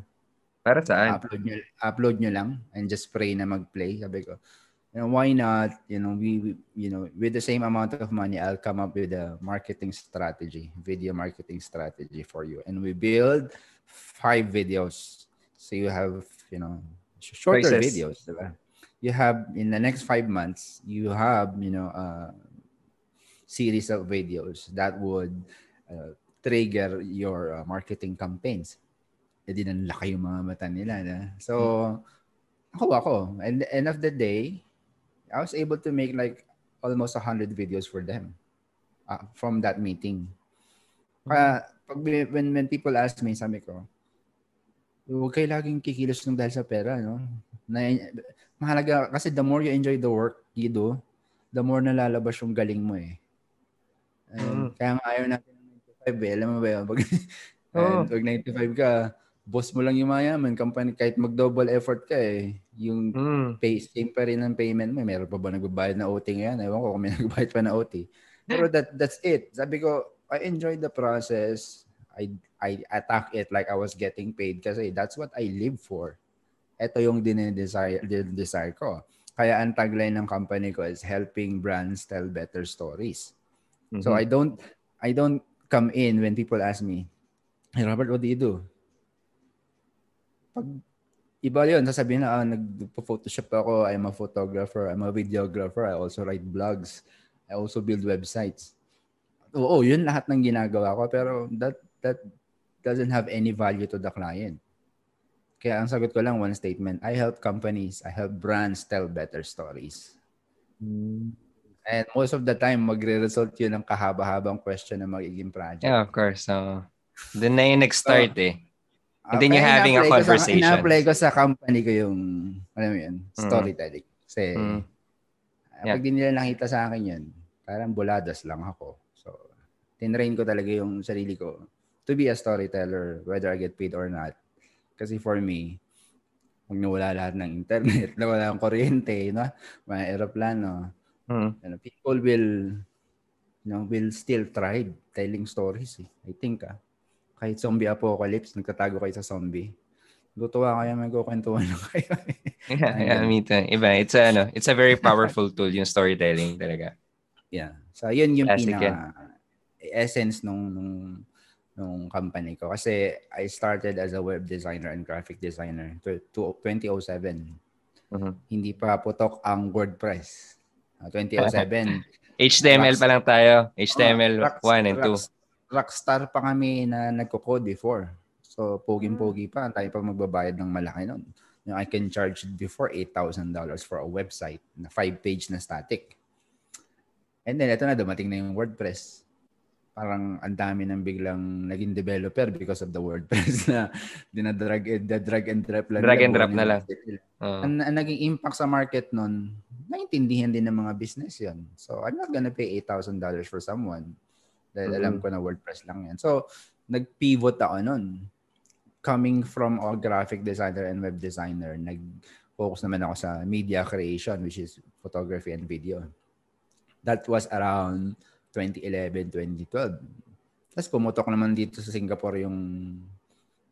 Para saan? Upload nyo, upload nyo lang and just pray na mag-play. Sabi ko, you know, why not? You know, we, we, you know, with the same amount of money, I'll come up with a marketing strategy, video marketing strategy for you, and we build five videos. So you have, you know, shorter Prices. videos. Diba? You have in the next five months, you have, you know, a series of videos that would uh, trigger your uh, marketing campaigns. Edi nang laki yung mga mata nila. Na? So, ako ako. And the end of the day, I was able to make like almost 100 videos for them uh, from that meeting. Kaya, pag, when, when people ask me, sabi ko, huwag kayo laging kikilos ng dahil sa pera, no? Na, mahalaga, kasi the more you enjoy the work you do, the more nalalabas yung galing mo eh. And, mm. Kaya nga ayaw natin ng 95 eh. Alam mo ba yun? Pag, oh. <laughs> pag 95 ka, boss mo lang yung mayaman, company, kahit mag-double effort ka eh, yung mm. pay, same pa rin ang payment mo. Meron pa ba nagbabayad na OT ngayon? Ewan ko kung may <laughs> nagbabayad pa na OT. Pero that that's it. Sabi ko, I enjoyed the process. I I attack it like I was getting paid kasi that's what I live for. Ito yung dinedesire, dinedesire ko. Kaya ang tagline ng company ko is helping brands tell better stories. Mm-hmm. So I don't I don't come in when people ask me, Hey Robert, what do you do? Pag iba yun, sasabihin na, ah, nagpo-photoshop ako, I'm a photographer, I'm a videographer, I also write blogs, I also build websites. Oo, yun lahat ng ginagawa ko, pero that, that doesn't have any value to the client. Kaya ang sagot ko lang, one statement, I help companies, I help brands tell better stories. Mm. And most of the time, magre-result yun ng kahaba-habang question na magiging project. Yeah, of course. So, doon na yung nag-start so, eh. And then you're having a conversation. Sa, ina-apply ko sa company ko yung, alam mo yun, mm. storytelling. Kasi, mm. yeah. pag di nila nakita sa akin yun, parang buladas lang ako. So, tinrain ko talaga yung sarili ko to be a storyteller, whether I get paid or not. Kasi for me, pag nawala lahat ng internet, <laughs> nawala ang kuryente, no? mga aeroplano, mm. you know, people will you know, will still try telling stories. Eh. I think, ah kahit zombie apocalypse, nagtatago kayo sa zombie. Lutuwa kayo, magkukwentuhan lang kayo. <laughs> yeah, yeah, me too. Iba, it's a, ano, it's a very powerful tool, yung storytelling talaga. Yeah. So, yun yung Classic pinaka essence nung, nung, nung company ko. Kasi I started as a web designer and graphic designer to, to 2007. Uh-huh. Hindi pa putok ang WordPress. Uh, 2007. HTML pa lang tayo. HTML oh, 1 and 2 rockstar pa kami na nagko-code before. So, poging-pogi pa. Tayo pa magbabayad ng malaki nun. I can charge before $8,000 for a website na 5-page na static. And then, ito na, dumating na yung WordPress. Parang ang dami nang biglang naging developer because of the WordPress <laughs> na dinadrag and, drag and drop lang. Drag and drop na lang. Uh. Ang, ang naging impact sa market nun, naintindihan din ng mga business yon So, I'm not gonna pay $8,000 for someone dahil mm-hmm. alam ko na WordPress lang yan. So, nag-pivot ako nun. Coming from a graphic designer and web designer, nag-focus naman ako sa media creation, which is photography and video. That was around 2011, 2012. Tapos pumutok naman dito sa Singapore yung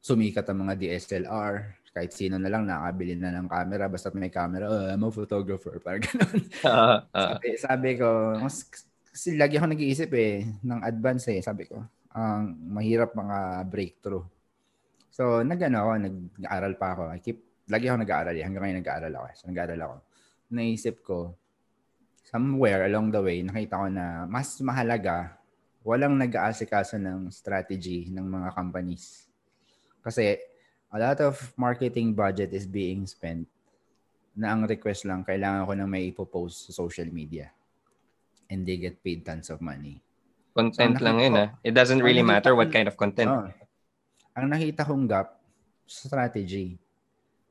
sumikat ang mga DSLR. Kahit sino na lang nakabili na ng camera, basta may camera, oh, I'm a photographer. <laughs> Parang ganun. Uh, <laughs> uh. Sabi, sabi ko, kasi lagi ako nag-iisip eh, ng advance eh, sabi ko. Ang um, mahirap mga breakthrough. So, nag-ano ako, nag-aaral pa ako. I keep, lagi ako nag-aaral eh. Hanggang ngayon nag-aaral ako. So, nag-aaral ako. Naisip ko, somewhere along the way, nakita ko na mas mahalaga, walang nag-aasikaso ng strategy ng mga companies. Kasi, a lot of marketing budget is being spent na ang request lang, kailangan ko nang may ipopost sa social media and they get paid tons of money. Content so, lang yun, ah. It doesn't really matter what kind of content. Oh, ang nakita kong gap, strategy.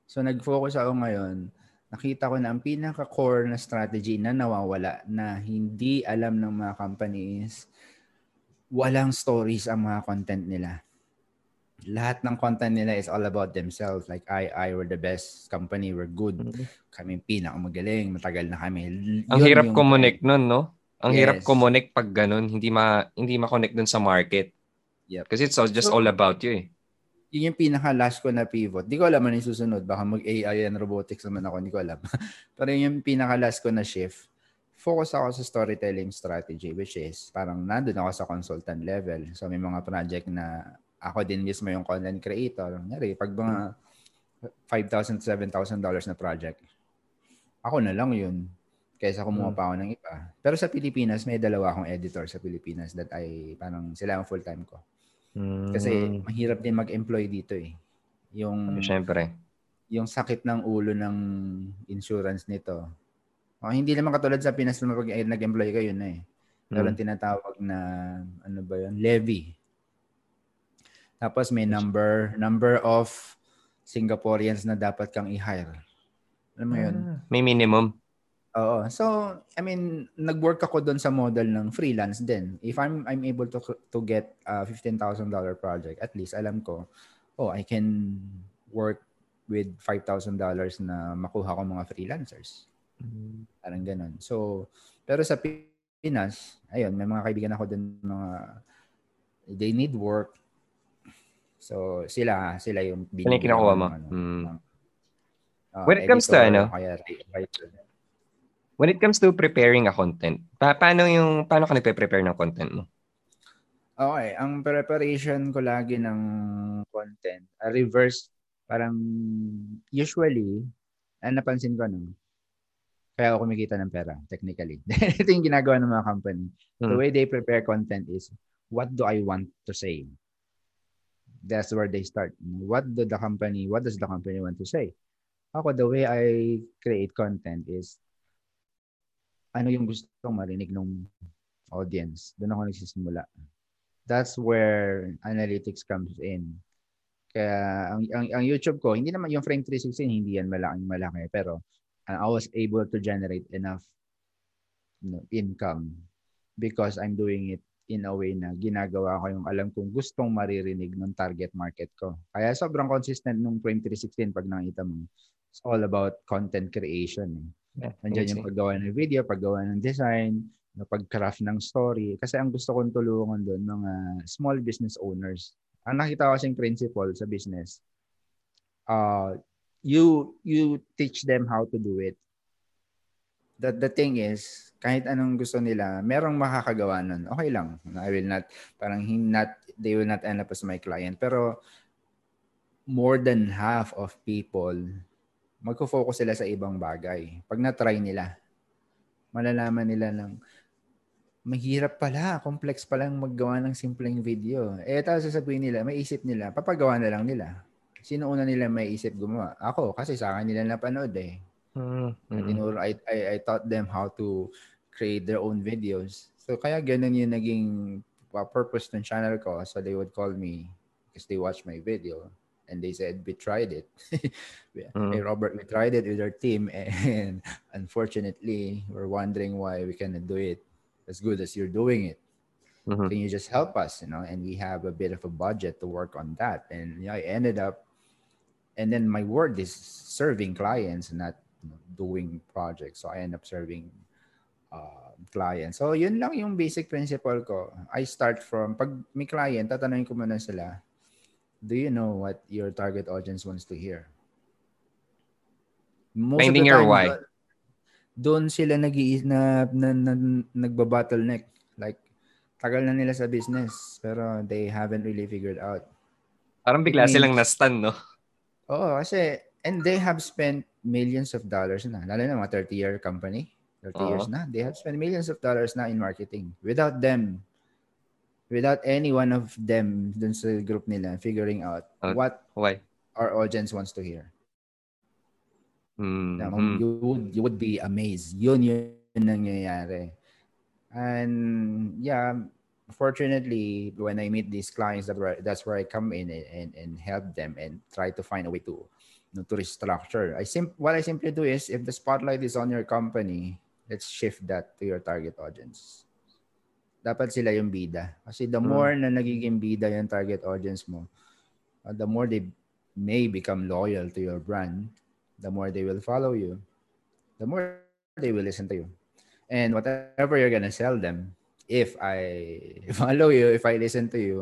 So, nag-focus ako ngayon, nakita ko na ang pinaka-core na strategy na nawawala na hindi alam ng mga companies, walang stories ang mga content nila. Lahat ng content nila is all about themselves. Like, I, I, we're the best company, we're good. Mm-hmm. Kami pinakamagaling, matagal na kami. Ang Yun hirap connect nun, no? Ang yes. hirap connect pag ganun, hindi ma hindi ma-connect dun sa market. Yep. Kasi it's all, just so, all about you eh. Yun yung pinaka-last ko na pivot. Di ko alam ano yung susunod. Baka mag-AI and robotics naman ako. Hindi ko alam. <laughs> Pero yun yung pinaka-last ko na shift. Focus ako sa storytelling strategy which is parang nandun ako sa consultant level. So may mga project na ako din mismo yung content creator. Ngari, pag mga $5,000 $7,000 na project, ako na lang yun kaysa kumuha mm. pa ako ng iba. Pero sa Pilipinas, may dalawa akong editor sa Pilipinas that ay parang sila ang full-time ko. Mm. Kasi mahirap din mag-employ dito eh. Yung Siyempre. Yung sakit ng ulo ng insurance nito. Oh, hindi naman katulad sa Pinas na pag nag-employ ka yun na eh. Meron hmm. tinatawag na ano ba yun? Levy. Tapos may number number of Singaporeans na dapat kang i-hire. Alam mo yun? Ah, may minimum. Oo. So, I mean, nag-work ako doon sa model ng freelance din. If I'm I'm able to to get a $15,000 project, at least alam ko, oh, I can work with $5,000 na makuha ko mga freelancers. Mm-hmm. Parang ganun. So, pero sa Pinas, ayun, may mga kaibigan ako din mga they need work. So, sila, sila yung binigyan. Ano kinukuha mo? Ano, mm. uh, When it comes to ano, kaya, when it comes to preparing a content, pa- paano yung paano ka nagpe-prepare ng content mo? Okay, ang preparation ko lagi ng content, a reverse parang usually, ang napansin ko no, kaya ako kumikita ng pera, technically. <laughs> Ito yung ginagawa ng mga company. Hmm. The way they prepare content is, what do I want to say? That's where they start. What do the company, what does the company want to say? Ako, the way I create content is, ano yung gusto kong marinig ng audience. Doon ako nagsisimula. That's where analytics comes in. Kaya ang, ang, ang YouTube ko, hindi naman yung Frame 360, hindi yan malaking malaki. Pero uh, I was able to generate enough you know, income because I'm doing it in a way na ginagawa ko yung alam kong gustong maririnig ng target market ko. Kaya sobrang consistent nung Frame 316 pag nakita mo. It's all about content creation. Eh. Yeah, Nandiyan yung paggawa ng video, paggawa ng design, pag-craft ng story. Kasi ang gusto kong tulungan doon, mga small business owners. Ang nakita ko kasing principle sa business, uh, you you teach them how to do it. The, the thing is, kahit anong gusto nila, merong makakagawa nun. Okay lang. I will not, parang not, they will not end up as my client. Pero more than half of people magfo-focus sila sa ibang bagay. Pag na-try nila, malalaman nila ng mahirap pala, complex pa lang maggawa ng simpleng video. Eh, tapos sasabihin nila, may isip nila, papagawa na lang nila. Sino una nila may isip gumawa? Ako, kasi sa akin nila napanood eh. Mm-hmm. Tinuro, I, I, I taught them how to create their own videos. So, kaya ganun yung naging purpose ng channel ko. So, they would call me because they watch my video and they said we tried it. <laughs> mm. Hey Robert, we tried it with our team, <laughs> and unfortunately, we're wondering why we cannot do it as good as you're doing it. Mm-hmm. Can you just help us? You know, and we have a bit of a budget to work on that. And you know, I ended up, and then my work is serving clients, not you know, doing projects. So I end up serving uh, clients. So yun lang yung basic principle ko. I start from pag may client, tatanungin ko muna sila, do you know what your target audience wants to hear? Most Finding your why. Doon sila nag na, na, na, nagba-bottleneck. Like, tagal na nila sa business, pero they haven't really figured out. Parang bigla means, silang na-stun, no? Oo, kasi, and they have spent millions of dollars na. Lalo na mga 30-year company. 30 uh-huh. years na. They have spent millions of dollars na in marketing. Without them without any one of them dun sa group nila figuring out uh, what why our audience wants to hear. Mm-hmm. Now, you would you would be amazed. Yun yun nangyayari. And yeah, fortunately, when I meet these clients, that where, that's where I come in and, and, and help them and try to find a way to you know, to restructure. I sim what I simply do is if the spotlight is on your company, let's shift that to your target audience dapat sila yung bida. Kasi the hmm. more na nagiging bida yung target audience mo, uh, the more they may become loyal to your brand, the more they will follow you, the more they will listen to you. And whatever you're gonna sell them, if I <laughs> follow you, if I listen to you,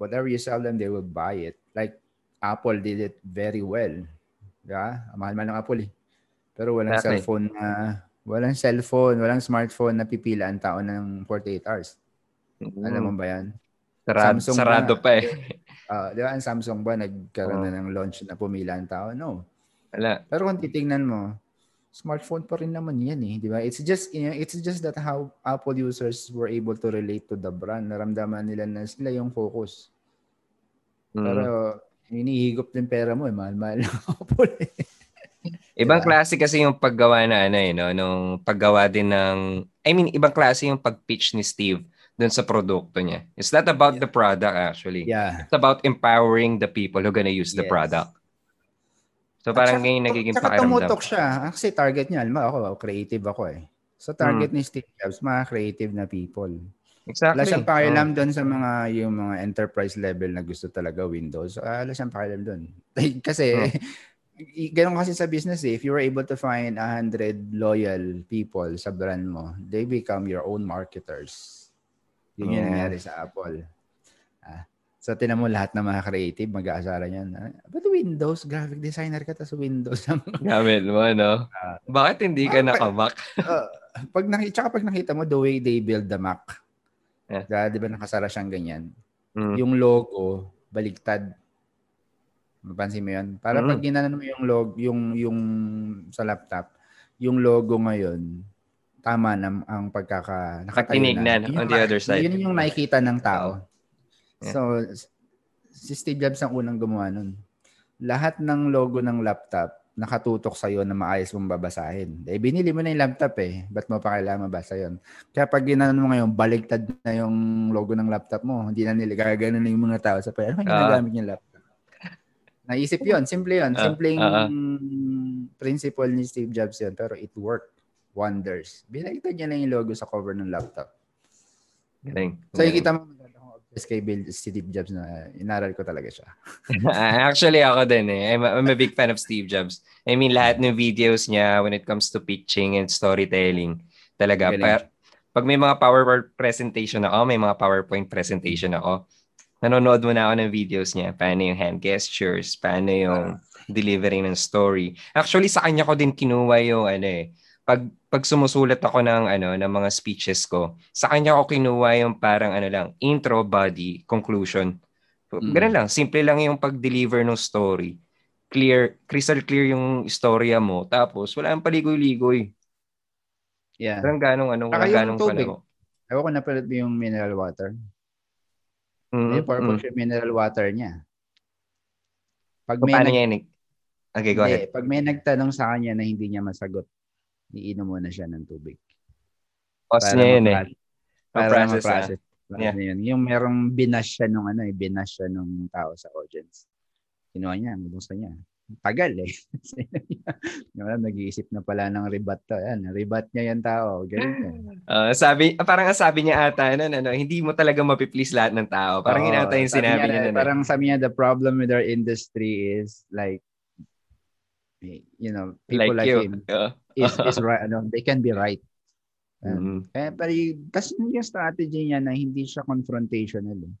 whatever you sell them, they will buy it. Like Apple did it very well. Yeah, mahal man ng Apple eh. Pero walang exactly. cellphone na Walang cellphone, walang smartphone na pipila ang tao ng 48 hours. Mm. Alam mo ba yan? Sarado, Samsung sarado ba, pa eh. Uh, <laughs> di ba ang Samsung ba nagkaroon oh. na ng launch na pumila ang tao? No. Wala. Pero kung titingnan mo, smartphone pa rin naman yan eh, di ba? It's just you know, it's just that how Apple users were able to relate to the brand. Naramdaman nila na sila yung focus. Mm. Pero Hinihigop din pera mo eh. Mahal-mahal <laughs> Apple eh. Ibang diba? klase kasi yung paggawa na ano eh, no? Nung paggawa din ng, I mean, ibang klase yung pag-pitch ni Steve dun sa produkto niya. It's not about yeah. the product actually. Yeah. It's about empowering the people who gonna use yes. the product. So parang ngayon nagiging pakiramdam. tumutok siya. Kasi target niya, alam ako, creative ako eh. So target hmm. ni Steve Jobs, mga creative na people. Exactly. Wala siyang pakialam oh. doon sa mga yung mga enterprise level na gusto talaga Windows. Uh, wala siyang pakialam doon. <laughs> kasi oh. Ganun kasi sa business eh, if you were able to find 100 loyal people sa brand mo, they become your own marketers. Yun yung nangyari sa Apple. Ah, so, tinan mo lahat ng mga creative, mag-aasara niyan. Ah, ba't Windows? Graphic designer ka, tapos Windows. Gamit mo, no? Uh, Bakit hindi ka ah, naka-Mac? <laughs> uh, pag nakita, pag nakita mo the way they build the Mac, yeah. di ba nakasara siyang ganyan? Mm. Yung logo, baligtad. Mapansin mo yun? Para mm. pag ginanan mo yung log, yung, yung sa laptop, yung logo ngayon, tama na ang pagkaka nakatayo na. on the other side. Yun yung nakikita ng tao. Yeah. So, si Steve Jobs ang unang gumawa nun. Lahat ng logo ng laptop nakatutok sa iyo na maayos mong babasahin. Eh, binili mo na yung laptop eh. Ba't mo pa kailangan mabasa yon? Kaya pag ginanon mo ngayon, baligtad na yung logo ng laptop mo. Hindi na nila gagana na yung mga tao sa pera. Ano uh, ginagamit yung laptop? Naisip yon Simple yon Simpleng uh, uh, principle ni Steve Jobs yon Pero it worked wonders. Binagtad niya lang yung logo sa cover ng laptop. Galing. So, ikita mo obsessed kay Bill Steve Jobs na inaral ko talaga siya. <laughs> Actually, ako din eh. I'm a, I'm a big fan of Steve Jobs. I mean, lahat ng videos niya when it comes to pitching and storytelling, talaga. Pa, pag may mga PowerPoint presentation ako, may mga PowerPoint presentation ako, nanonood muna ako ng videos niya. Paano yung hand gestures, paano yung delivering ng story. Actually, sa kanya ko din kinuha yung ano eh, pag pag sumusulat ako ng ano ng mga speeches ko, sa kanya ako kinuha yung parang ano lang, intro, body, conclusion. Mm. Ganun lang, simple lang yung pag-deliver ng story. Clear, crystal clear yung istorya mo, tapos wala ang paligoy-ligoy. Yeah. Parang ganong ano, ganong panahon. Ewan ko na pala yung mineral water. Mm-hmm. Yung purple mm-hmm. mineral water niya. Pag may Paano nag- niya Okay, go ahead. Pag may nagtanong sa kanya na hindi niya masagot, iinom muna siya ng tubig. Pause niya yun eh. Para process, process. Yeah. Yun. Yung merong binash siya nung ano eh, binash siya nung tao sa audience. Kinuha niya, gusto niya. Tagal eh. <laughs> Nag-iisip na pala ng rebat to. Yan, rebat niya yung tao. Ganun uh, sabi, parang sabi niya ata, ano, ano, hindi mo talaga mapiplease lahat ng tao. Parang oh, inata yung sinabi niya. niya na, parang sabi niya, the problem with our industry is like, you know, people like, like him. Uh is is <laughs> right ano they can be right um, mm-hmm. eh pero kasi yung strategy niya na hindi siya confrontational eh.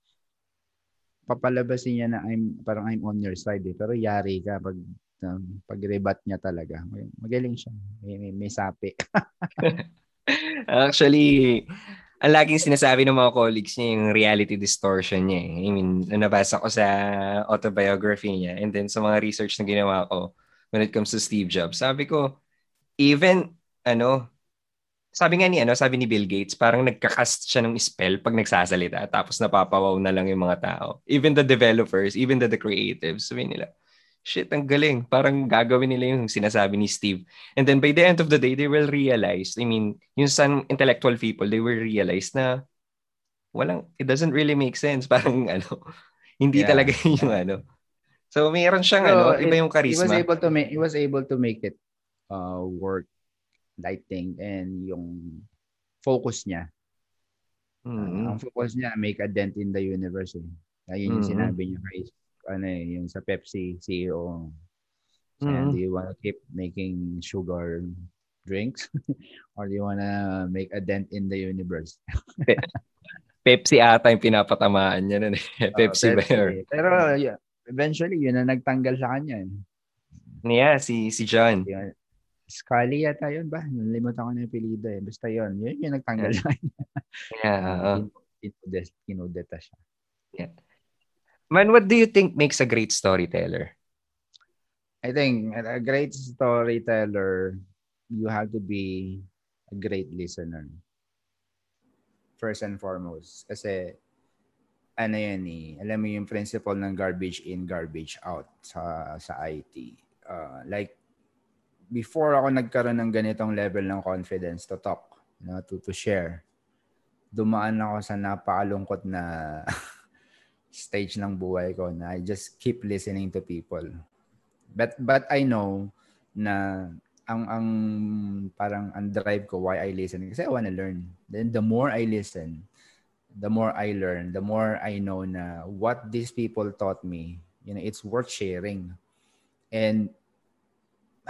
Papalabasin niya na I'm parang I'm on your side eh pero yari ka pag um, pag rebat niya talaga magaling siya may, may, may sapi <laughs> actually ang laging sinasabi ng mga colleagues niya yung reality distortion niya. Eh. I mean, nabasa ko sa autobiography niya and then sa mga research na ginawa ko when it comes to Steve Jobs. Sabi ko, even, ano, sabi nga ni, ano, sabi ni Bill Gates, parang nagkakast siya ng spell pag nagsasalita tapos napapawaw na lang yung mga tao. Even the developers, even the, the creatives, sabi nila, shit, ang galing. Parang gagawin nila yung sinasabi ni Steve. And then by the end of the day, they will realize, I mean, yung some intellectual people, they will realize na walang, it doesn't really make sense. <laughs> Parang ano, hindi yeah. talaga <laughs> yung ano. So mayroon siyang so, ano, iba yung charisma. He was able to make, he was able to make it uh, work, lighting, and yung focus niya. Mm-hmm. Uh, ang focus niya, make a dent in the universe. Eh. Ayun yung mm-hmm. sinabi niya kay ano eh, yung sa Pepsi CEO. So, mm-hmm. do you want to keep making sugar drinks <laughs> or do you want to make a dent in the universe? Pepsi ata yung pinapatamaan niya nun eh. <laughs> Pepsi, uh, Pepsi. yun? Pero yeah, eventually, yun na nagtanggal sa kanya. Eh. Yeah, si si John. Scully yata yun ba? Nalimutan ko na yung apelido eh. Basta yun. Yun yung nagtanggal yeah. niya. yeah. Uh, Kinudeta siya. Yeah. Man, what do you think makes a great storyteller? I think a great storyteller, you have to be a great listener. First and foremost. Kasi ano yan eh, alam mo yung principle ng garbage in, garbage out sa sa IT. Uh, like, before ako nagkaroon ng ganitong level ng confidence to talk, you to, to share, dumaan ako sa napakalungkot na <laughs> stage ng buhay ko na I just keep listening to people. But but I know na ang ang parang ang drive ko why I listen kasi I want to learn. Then the more I listen, the more I learn, the more I know na what these people taught me, you know, it's worth sharing. And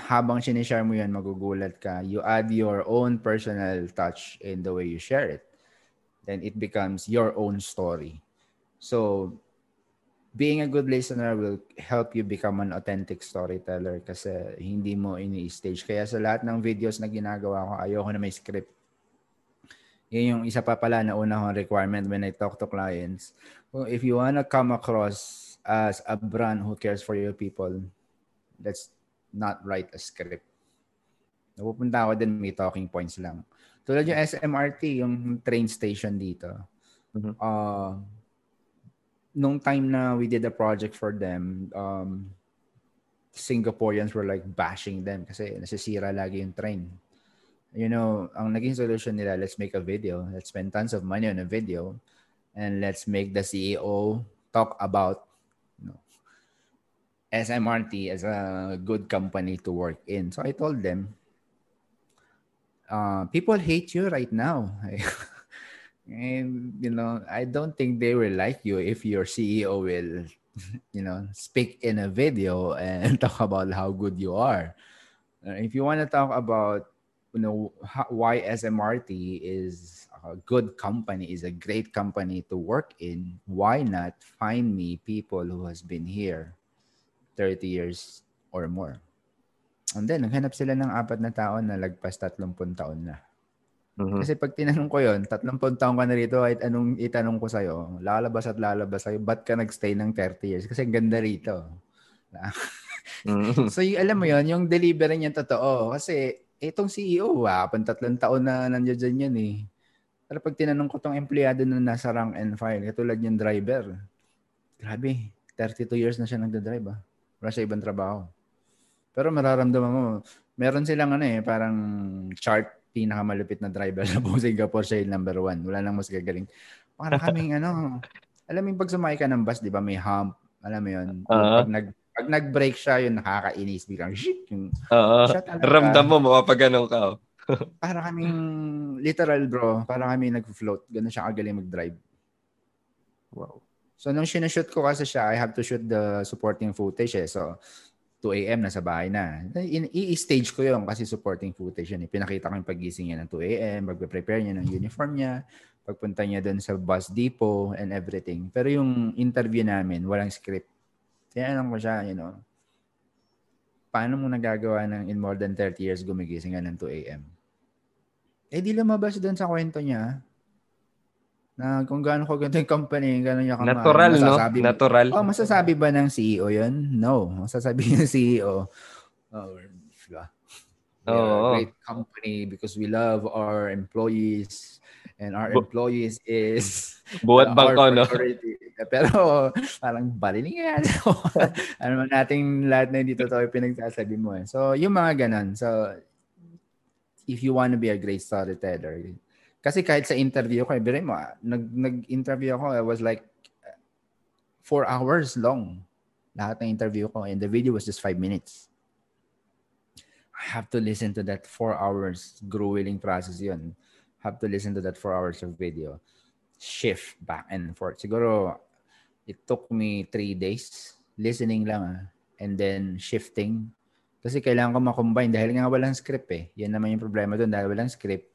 habang sinishare mo yan, magugulat ka. You add your own personal touch in the way you share it. Then it becomes your own story. So, being a good listener will help you become an authentic storyteller kasi hindi mo ini-stage. Kaya sa lahat ng videos na ginagawa ko, ayoko na may script yun yung isa pa pala na unang requirement when I talk to clients. If you wanna come across as a brand who cares for your people, let's not write a script. Napupunta ako din, may talking points lang. Tulad yung SMRT, yung train station dito. Mm-hmm. Uh, nung time na we did a project for them, um, Singaporeans were like bashing them kasi nasisira lagi yung train you know, ang naging solution nila, let's make a video. Let's spend tons of money on a video. And let's make the CEO talk about SMRT as a good company to work in. So I told them, uh, people hate you right now. <laughs> and, you know, I don't think they will like you if your CEO will, <laughs> you know, speak in a video and <laughs> talk about how good you are. Uh, if you want to talk about you know why SMRT is a good company is a great company to work in why not find me people who has been here 30 years or more and then naghanap sila ng apat na taon na lagpas 30 taon na mm-hmm. kasi pag tinanong ko yon 30 taon ka na rito kahit anong itanong ko sa'yo lalabas at lalabas sa'yo ba't ka nagstay ng 30 years kasi ganda rito <laughs> mm-hmm. so yung, alam mo yon yung delivery niya totoo kasi itong CEO, ah, pang tatlong taon na nandiyan dyan yan eh. Pero pag tinanong ko tong empleyado na nasa rank and file, katulad yung driver, grabe, 32 years na siya nagda-drive ah. Wala siya ibang trabaho. Pero mararamdaman mo, meron silang ano eh, parang chart pinakamalupit na driver <laughs> sa buong Singapore siya yung number one. Wala nang mas gagaling. Para kaming ano, alam mo yung pag sumakay ka ng bus, di ba may hump, alam mo yun, uh-huh. pag nag pag nag-break siya, yung nakakainis. Biglang, shit, yung, Oo. Ramdam mo, mapapaganon ka. Oh. <laughs> para kaming, literal bro, para kami nag-float. Ganun siya kagaling mag-drive. Wow. So, nung sinashoot ko kasi siya, I have to shoot the supporting footage eh. So, 2 a.m. na sa bahay na. I-stage ko yun kasi supporting footage yun. Eh. Pinakita ko yung pagising niya ng 2 a.m., magpe-prepare niya ng uniform niya, pagpunta niya doon sa bus depot and everything. Pero yung interview namin, walang script. Tinanong ko siya, you know, paano mo nagagawa ng in more than 30 years gumigising ka ng 2 a.m.? Eh, di lumabas doon sa kwento niya na kung gaano ko ganito yung company, gaano niya kamahal. Natural, no? Natural. Oh, masasabi ba ng CEO yun? No. Masasabi ng CEO, oh, diba? We oh. a great company because we love our employees and our employees is <laughs> buhat bangko, no? Pero parang baliling yan. <laughs> ano man nating lahat na hindi totoo yung pinagsasabi mo. Eh. So, yung mga ganun. So, if you want to be a great storyteller, kasi kahit sa interview ko, ibigay mo, nag, nag-interview ako, it was like four hours long. Lahat ng interview ko. And the video was just five minutes. I have to listen to that four hours grueling process yun. Have to listen to that four hours of video. Shift back and forth. Siguro, it took me three days listening lang ah, and then shifting. Kasi kailangan ko makombine dahil nga walang script eh. Yan naman yung problema doon dahil walang script.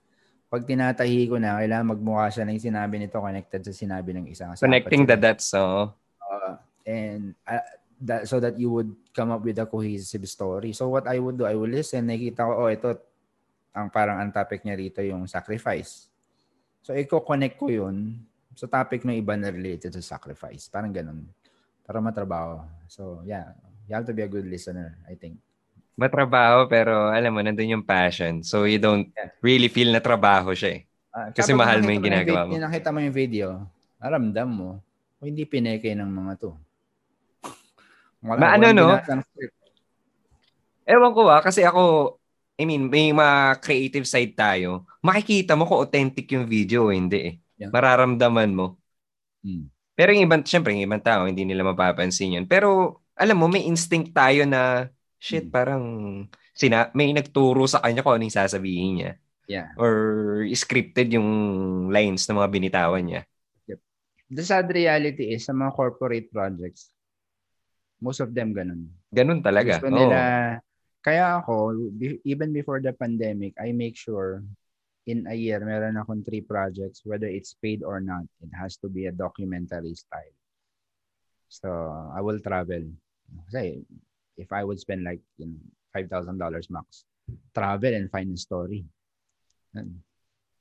Pag tinatahi ko na, kailangan magmukha siya ng sinabi nito connected sa sinabi ng isang. Connecting the dots, so. Uh, and uh, that, so that you would come up with a cohesive story. So what I would do, I would listen, nakita ko, oh, ito, ang parang ang topic niya rito yung sacrifice. So, i-connect ko yun sa topic ng iba na related sa sacrifice. Parang ganun. Para matrabaho. So, yeah. You have to be a good listener, I think. Matrabaho, pero alam mo, nandun yung passion. So, you don't really feel na trabaho siya eh. Uh, Kasi mahal mo yung ginagawa mo. Nakita mo yung video, aramdam mo. O hindi pineke ng mga to. Wala, Ma, ano, no? Ewan ko ah, kasi ako, I mean, may mga creative side tayo. Makikita mo kung authentic yung video o hindi eh. Yeah. Mararamdaman mo. Hmm. Pero yung ibang, syempre, yung ibang tao, hindi nila mapapansin yun. Pero, alam mo, may instinct tayo na, shit, hmm. parang, sina may nagturo sa kanya kung anong sasabihin niya. Yeah. Or scripted yung lines ng mga binitawan niya. Yep. The sad reality is, sa mga corporate projects, most of them ganun. Ganun talaga. Gusto nila, oh kaya ako, even before the pandemic, I make sure in a year, meron akong three projects, whether it's paid or not, it has to be a documentary style. So, I will travel. Kasi, if I would spend like you know, $5,000 max, travel and find a story.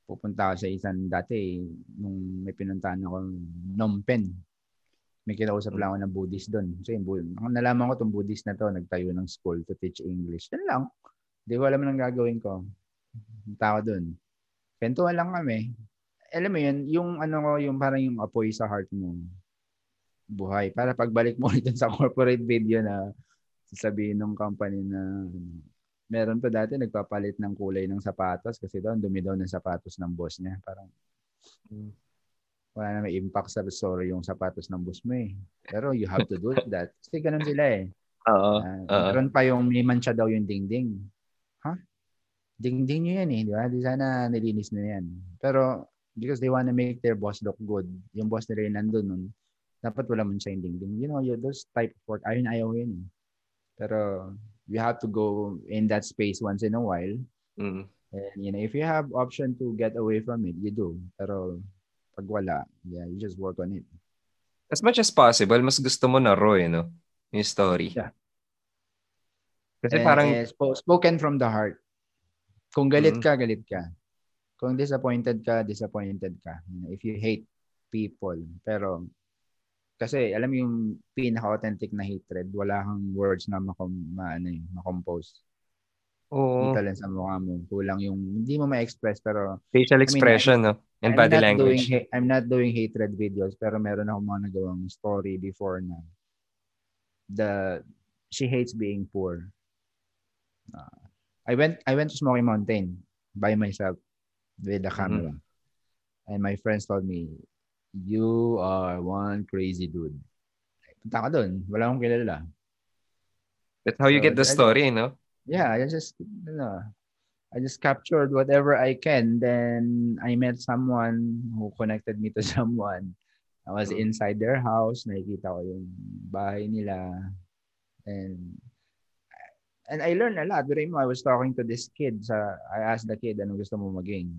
Pupunta ako sa isang dati, nung may pinuntahan ako, Phnom Penh may kinausap lang ako ng Buddhist doon. So, yung, nalaman ko itong Buddhist na to, nagtayo ng school to teach English. Yan lang. Hindi ko alam anong gagawin ko. Tao doon. Kwentuhan lang kami. Alam mo yun, yung ano ko, yung parang yung apoy sa heart mo, buhay. Para pagbalik mo <laughs> ulit sa corporate video na sasabihin ng company na meron pa dati nagpapalit ng kulay ng sapatos kasi doon dumi daw ng sapatos ng boss niya. Parang hmm wala na may impact sa story yung sapatos ng boss mo eh. Pero you have to do that. Kasi ganun sila eh. Oo. Uh, uh, meron pa yung may mancha daw yung dingding. Ha? Huh? Dingding nyo yan eh. Di ba? Di sana nilinis na yan. Pero because they wanna make their boss look good, yung boss nila yung nandun nun, dapat wala man siya yung dingding. You know, you, those type of work, ayun ayaw yun eh. Pero you have to go in that space once in a while. Mm. And you know, if you have option to get away from it, you do. Pero pag wala, yeah, you just work on it. As much as possible, mas gusto mo na raw, eh, no? Yung story. Yeah. Kasi eh, parang... Eh, spoken from the heart. Kung galit mm-hmm. ka, galit ka. Kung disappointed ka, disappointed ka. You know, if you hate people. Pero, kasi alam mo yung pinaka-authentic na hatred, wala kang words na makom, ma, ano, makompose. Oo. Kita lang sa mukha mo. Kulang yung, hindi mo ma-express pero... Facial expression, I mean, no? And I'm body language. Doing, I'm not doing hatred videos pero meron akong mga nagawang story before na the she hates being poor. Uh, I went I went to Smoky Mountain by myself with the camera. Mm-hmm. And my friends told me, you are one crazy dude. Punta ka doon. Wala akong kilala. That's how so, you get the story, I, no? Yeah, I just, you know, I just captured whatever I can. Then I met someone who connected me to <laughs> someone. I was mm. inside their house. Nakikita ko yung bahay nila. And and I learned a lot. During mo, I was talking to this kid. Sa, I asked the kid, anong gusto mo maging?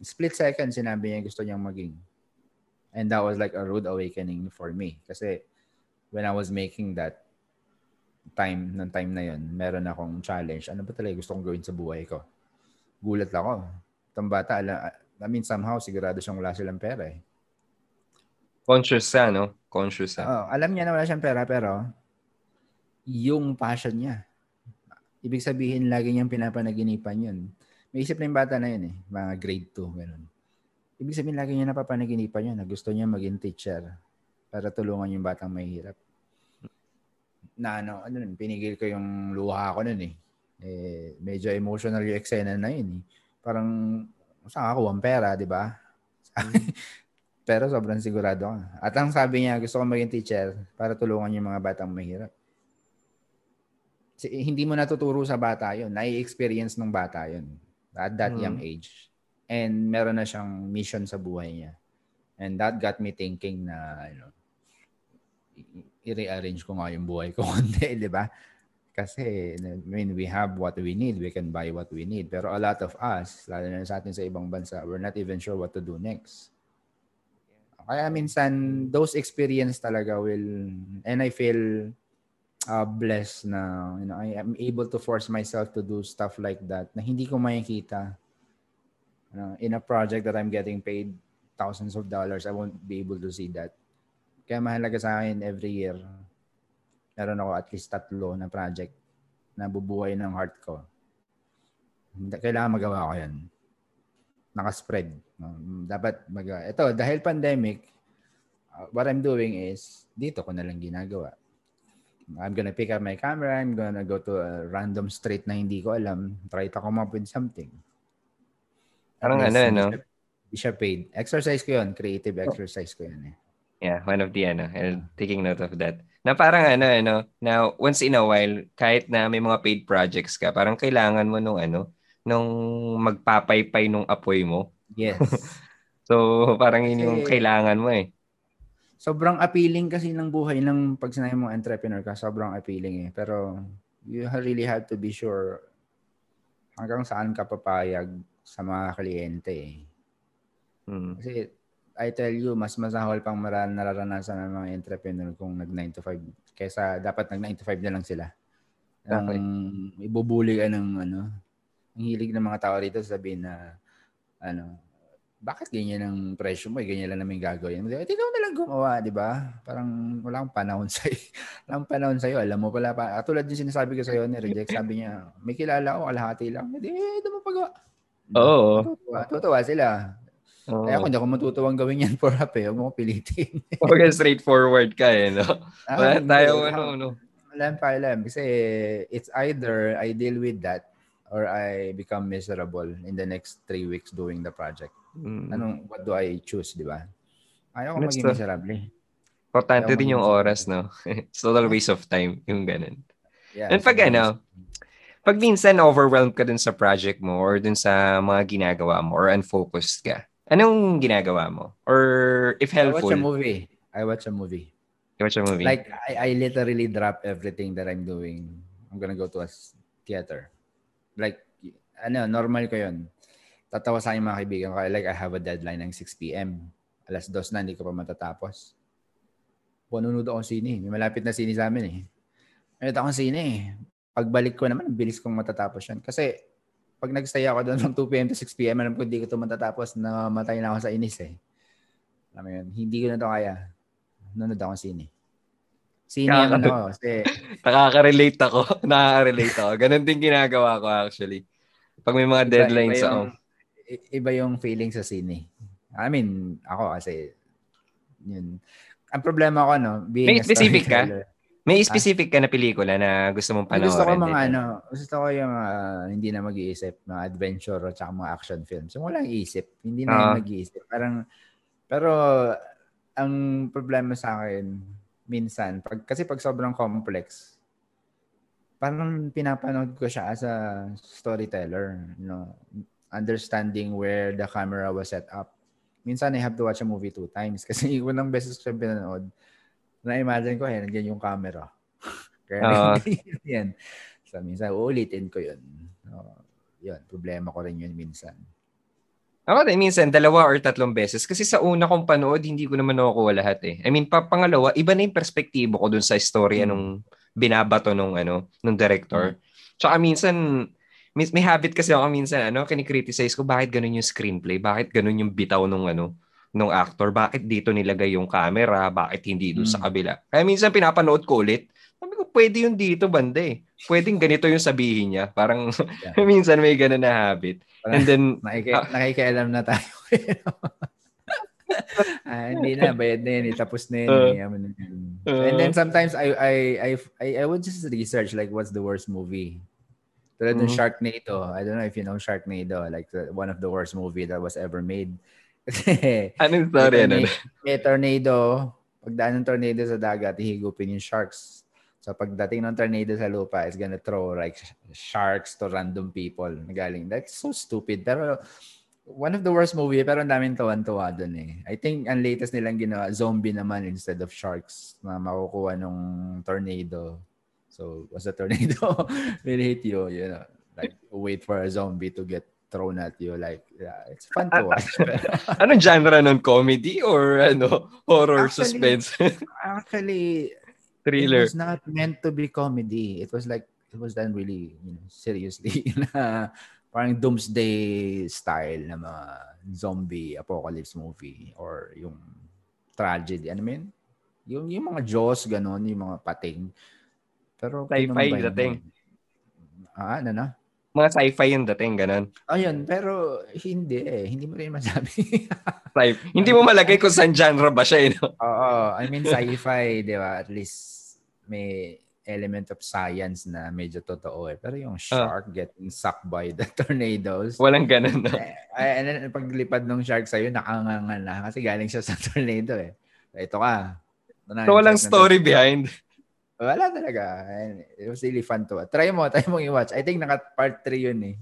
Split second, sinabi niya gusto niyang maging. And that was like a rude awakening for me. Kasi when I was making that, time ng time na yon meron akong challenge. Ano ba talaga gusto kong gawin sa buhay ko? Gulat ako. Itong bata, ala, I mean, somehow, sigurado siyang wala silang pera eh. Conscious siya, no? Conscious siya. Oh, alam niya na wala siyang pera, pero yung passion niya. Ibig sabihin, lagi niyang pinapanaginipan yun. May isip na yung bata na yun eh. Mga grade 2, ganun. Ibig sabihin, lagi niya napapanaginipan yun na gusto niya maging teacher para tulungan yung batang mahihirap na ano, ano nun, pinigil ko yung luha ko nun eh. eh medyo emotional yung eksena na yun eh. Parang, saan ako, ang pera, di ba? Mm. <laughs> Pero sobrang sigurado ka. At ang sabi niya, gusto ko maging teacher para tulungan yung mga batang mahirap. Hindi mo natuturo sa bata yun. Nai-experience ng bata yun. At that mm. young age. And meron na siyang mission sa buhay niya. And that got me thinking na, you know, i-rearrange ko nga yung buhay ko <laughs> konti, di ba? Kasi, I mean, we have what we need. We can buy what we need. Pero a lot of us, lalo na sa atin sa ibang bansa, we're not even sure what to do next. Kaya minsan, those experience talaga will, and I feel uh, blessed na, you know, I am able to force myself to do stuff like that na hindi ko makikita. Uh, in a project that I'm getting paid thousands of dollars, I won't be able to see that kaya mahalaga sa akin every year, meron ako at least tatlo na project na bubuhay ng heart ko. Kailangan magawa ko yan. Nakaspread. Dapat mag Ito, dahil pandemic, uh, what I'm doing is, dito ko na lang ginagawa. I'm gonna pick up my camera, I'm gonna go to a random street na hindi ko alam, try to come up with something. Parang ano, no? Hindi siya paid. Exercise ko yun. Creative exercise ko yun eh. Yeah, one of the ano, I'm taking note of that. Na parang ano, ano, now once in a while, kahit na may mga paid projects ka, parang kailangan mo nung ano, nung magpapaypay nung apoy mo. Yes. <laughs> so, parang yun yung kailangan mo eh. Sobrang appealing kasi ng buhay ng pag sinabi mo entrepreneur ka, sobrang appealing eh. Pero you really have to be sure hanggang saan ka papayag sa mga kliyente eh. Hmm. Kasi I tell you, mas masahol pang maral nararanasan ng mga entrepreneur kung nag 9 to 5 kaysa dapat nag 9 to 5 na lang sila. Okay. Um, ibubuli ka ng ano, ang hilig ng mga tao rito sabihin na ano, bakit ganyan ang presyo mo? Eh, ganyan lang namin gagawin. Di, ikaw na lang gumawa, di ba? Parang wala kang panahon <laughs> sa wala kang panahon sa iyo. Alam mo pala pa. Tulad din sinasabi ko sa iyo ni Reject, sabi niya, may kilala ako, kalahati lang. Hindi, eh, ito mo pagawa. Oo. Tutuwa, tutuwa sila. Oh. Kaya kung hindi ako matutuwang gawin yan for up eh, huwag mo pilitin. <laughs> okay, straightforward ka eh, no? Ah, wala tayo, ano, ano. Wala pa alam. Kasi it's either I deal with that or I become miserable in the next three weeks doing the project. Mm. Anong, what do I choose, di ba? Ayaw ko maging miserable. Eh. Importante din yung oras, no? <laughs> It's total waste of time, yung ganun. Yeah, And pag ano, pag minsan overwhelmed ka dun sa project mo or dun sa mga ginagawa mo or unfocused ka, Anong ginagawa mo? Or if helpful? I watch a movie. I watch a movie. You watch a movie? Like, I, I literally drop everything that I'm doing. I'm gonna go to a theater. Like, ano, normal ko yun. Tatawa sa akin mga kaibigan ko. Like, I have a deadline ng 6 p.m. Alas dos na, hindi ko pa matatapos. Panunod ako sine. May malapit na sine sa amin eh. May akong sine eh. Pagbalik ko naman, bilis kong matatapos yan. Kasi pag nagstay ako doon from 2 p.m. to 6 p.m., alam ko hindi ko ito matatapos, namatay na ako sa inis eh. Alam mo yun, hindi ko na ito kaya. Nanood ako sine. Sine Nakaka- ako kasi... <laughs> Nakaka-relate ako. <laughs> Nakaka-relate ako. Ganon din ginagawa ko actually. Pag may mga iba, deadlines iba yung, ako. Iba yung feeling sa sine. I mean, ako kasi, yun. Ang problema ko, no, being may specific ka? May specific ka na pelikula na gusto mong panoorin? Gusto ko mga ano, gusto ko yung uh, hindi na mag-iisip, mga adventure at saka mga action films. Yung walang isip, hindi na uh-huh. mag-iisip. Parang, pero ang problema sa akin, minsan, pag, kasi pag sobrang complex, parang pinapanood ko siya as a storyteller, know, understanding where the camera was set up. Minsan, I have to watch a movie two times <laughs> kasi unang beses ko siya pinanood, na-imagine ko, eh, nandiyan yung camera. <laughs> Kaya <laughs> uh, yan. So, minsan, uulitin ko yun. Uh, yun, problema ko rin yun minsan. Ako din, minsan, dalawa or tatlong beses. Kasi sa una kong panood, hindi ko naman nakukuha lahat eh. I mean, pa, pangalawa, iba na yung perspektibo ko dun sa istorya hmm. nung binabato nung, ano, nung director. Hmm. Tsaka minsan, may, may habit kasi ako minsan, ano, kinikriticize ko, bakit ganun yung screenplay? Bakit ganun yung bitaw nung, ano, nung actor, bakit dito nilagay yung camera, bakit hindi doon mm. sa hmm. kabila. Kaya minsan pinapanood ko ulit, sabi ko, pwede yung dito, banda eh. Pwedeng ganito yung sabihin niya. Parang yeah. <laughs> minsan may ganun na habit. Parang, And then, nakiki- uh, nakikialam na tayo. <laughs> ah, hindi na, bayad na yan. Eh. Tapos na yan. Uh, uh, And then sometimes I, I, I, I, I would just research like what's the worst movie. Tulad mm-hmm. ng Sharknado. I don't know if you know Sharknado. Like the, one of the worst movie that was ever made. <laughs> Anong story? Ano? May tornado. Pagdaan ng tornado sa dagat, hihigupin yung sharks. So pagdating ng tornado sa lupa, it's gonna throw like sharks to random people. Nagaling. That's so stupid. Pero one of the worst movie, pero ang daming tuwan-tuwa dun eh. I think ang latest nilang ginawa, zombie naman instead of sharks na makukuha nung tornado. So, was a tornado <laughs> will hit you, you know, like wait for a zombie to get thrown at you. Like, yeah, it's fun to watch. <laughs> Anong genre nun? Comedy or ano horror actually, suspense? <laughs> actually, thriller. It was not meant to be comedy. It was like, it was done really, you know, seriously. na parang doomsday style na mga zombie apocalypse movie or yung tragedy. Ano mean? Yung, yung mga Jaws, ganon, yung mga pating. Pero sci-fi dating. Ah, ano na? Mga sci-fi yung dating, ganun. Ayun, pero hindi eh. Hindi mo rin masabi. <laughs> sci- hindi mo malagay kung saan genre ba siya, eh, no? Oo. I mean, sci-fi, di ba? At least may element of science na medyo totoo eh. Pero yung shark uh, getting sucked by the <laughs> tornadoes. Walang ganun, no? Eh, and then, paglipad ng shark sa'yo, nakangangan na kasi galing siya sa <laughs> tornado eh. Ito ka. So, walang story behind. Wala talaga. It was really fun to watch. Try mo, <laughs> try mo i-watch. I think naka part 3 yun eh.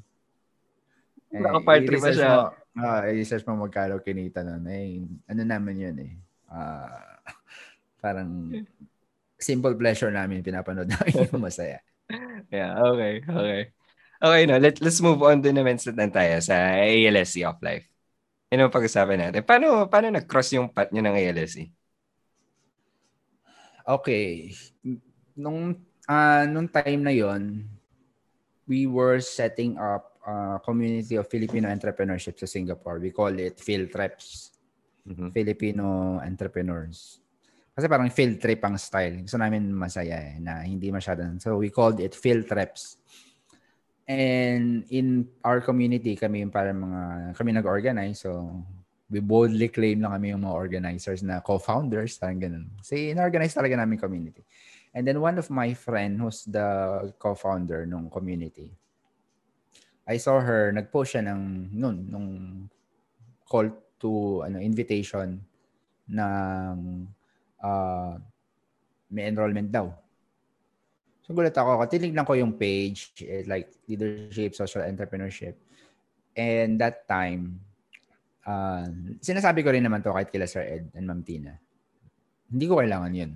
eh naka part 3 pa siya. Mo, uh, i-research mo magkano kinita nun. Eh, ano naman yun eh. Uh, parang simple pleasure namin pinapanood <laughs> namin yung masaya. yeah, okay, okay. Okay, no, let, let's move on din naman sa tayo sa ALSE of life. Ano pag-usapan natin? Paano, paano nag-cross yung path nyo ng ALSE? Okay. Nung, uh, nung time na yon we were setting up a community of Filipino entrepreneurship sa Singapore. We call it Philtreps. Mm-hmm. Filipino entrepreneurs. Kasi parang field trip ang style. Gusto namin masaya eh, na hindi masyadong. So we called it field trips. And in our community, kami yung parang mga, kami nag-organize. So we boldly claim na kami yung mga organizers na co-founders, parang ganun. Kasi in-organize talaga namin community. And then one of my friend who's the co-founder ng community, I saw her, nag-post siya ng, nun, nung call to, ano, invitation ng uh, may enrollment daw. So gulat ako, tinignan ko yung page, eh, like leadership, social entrepreneurship. And that time, uh, sinasabi ko rin naman to kahit kila Sir Ed and Ma'am Tina. Hindi ko kailangan yun.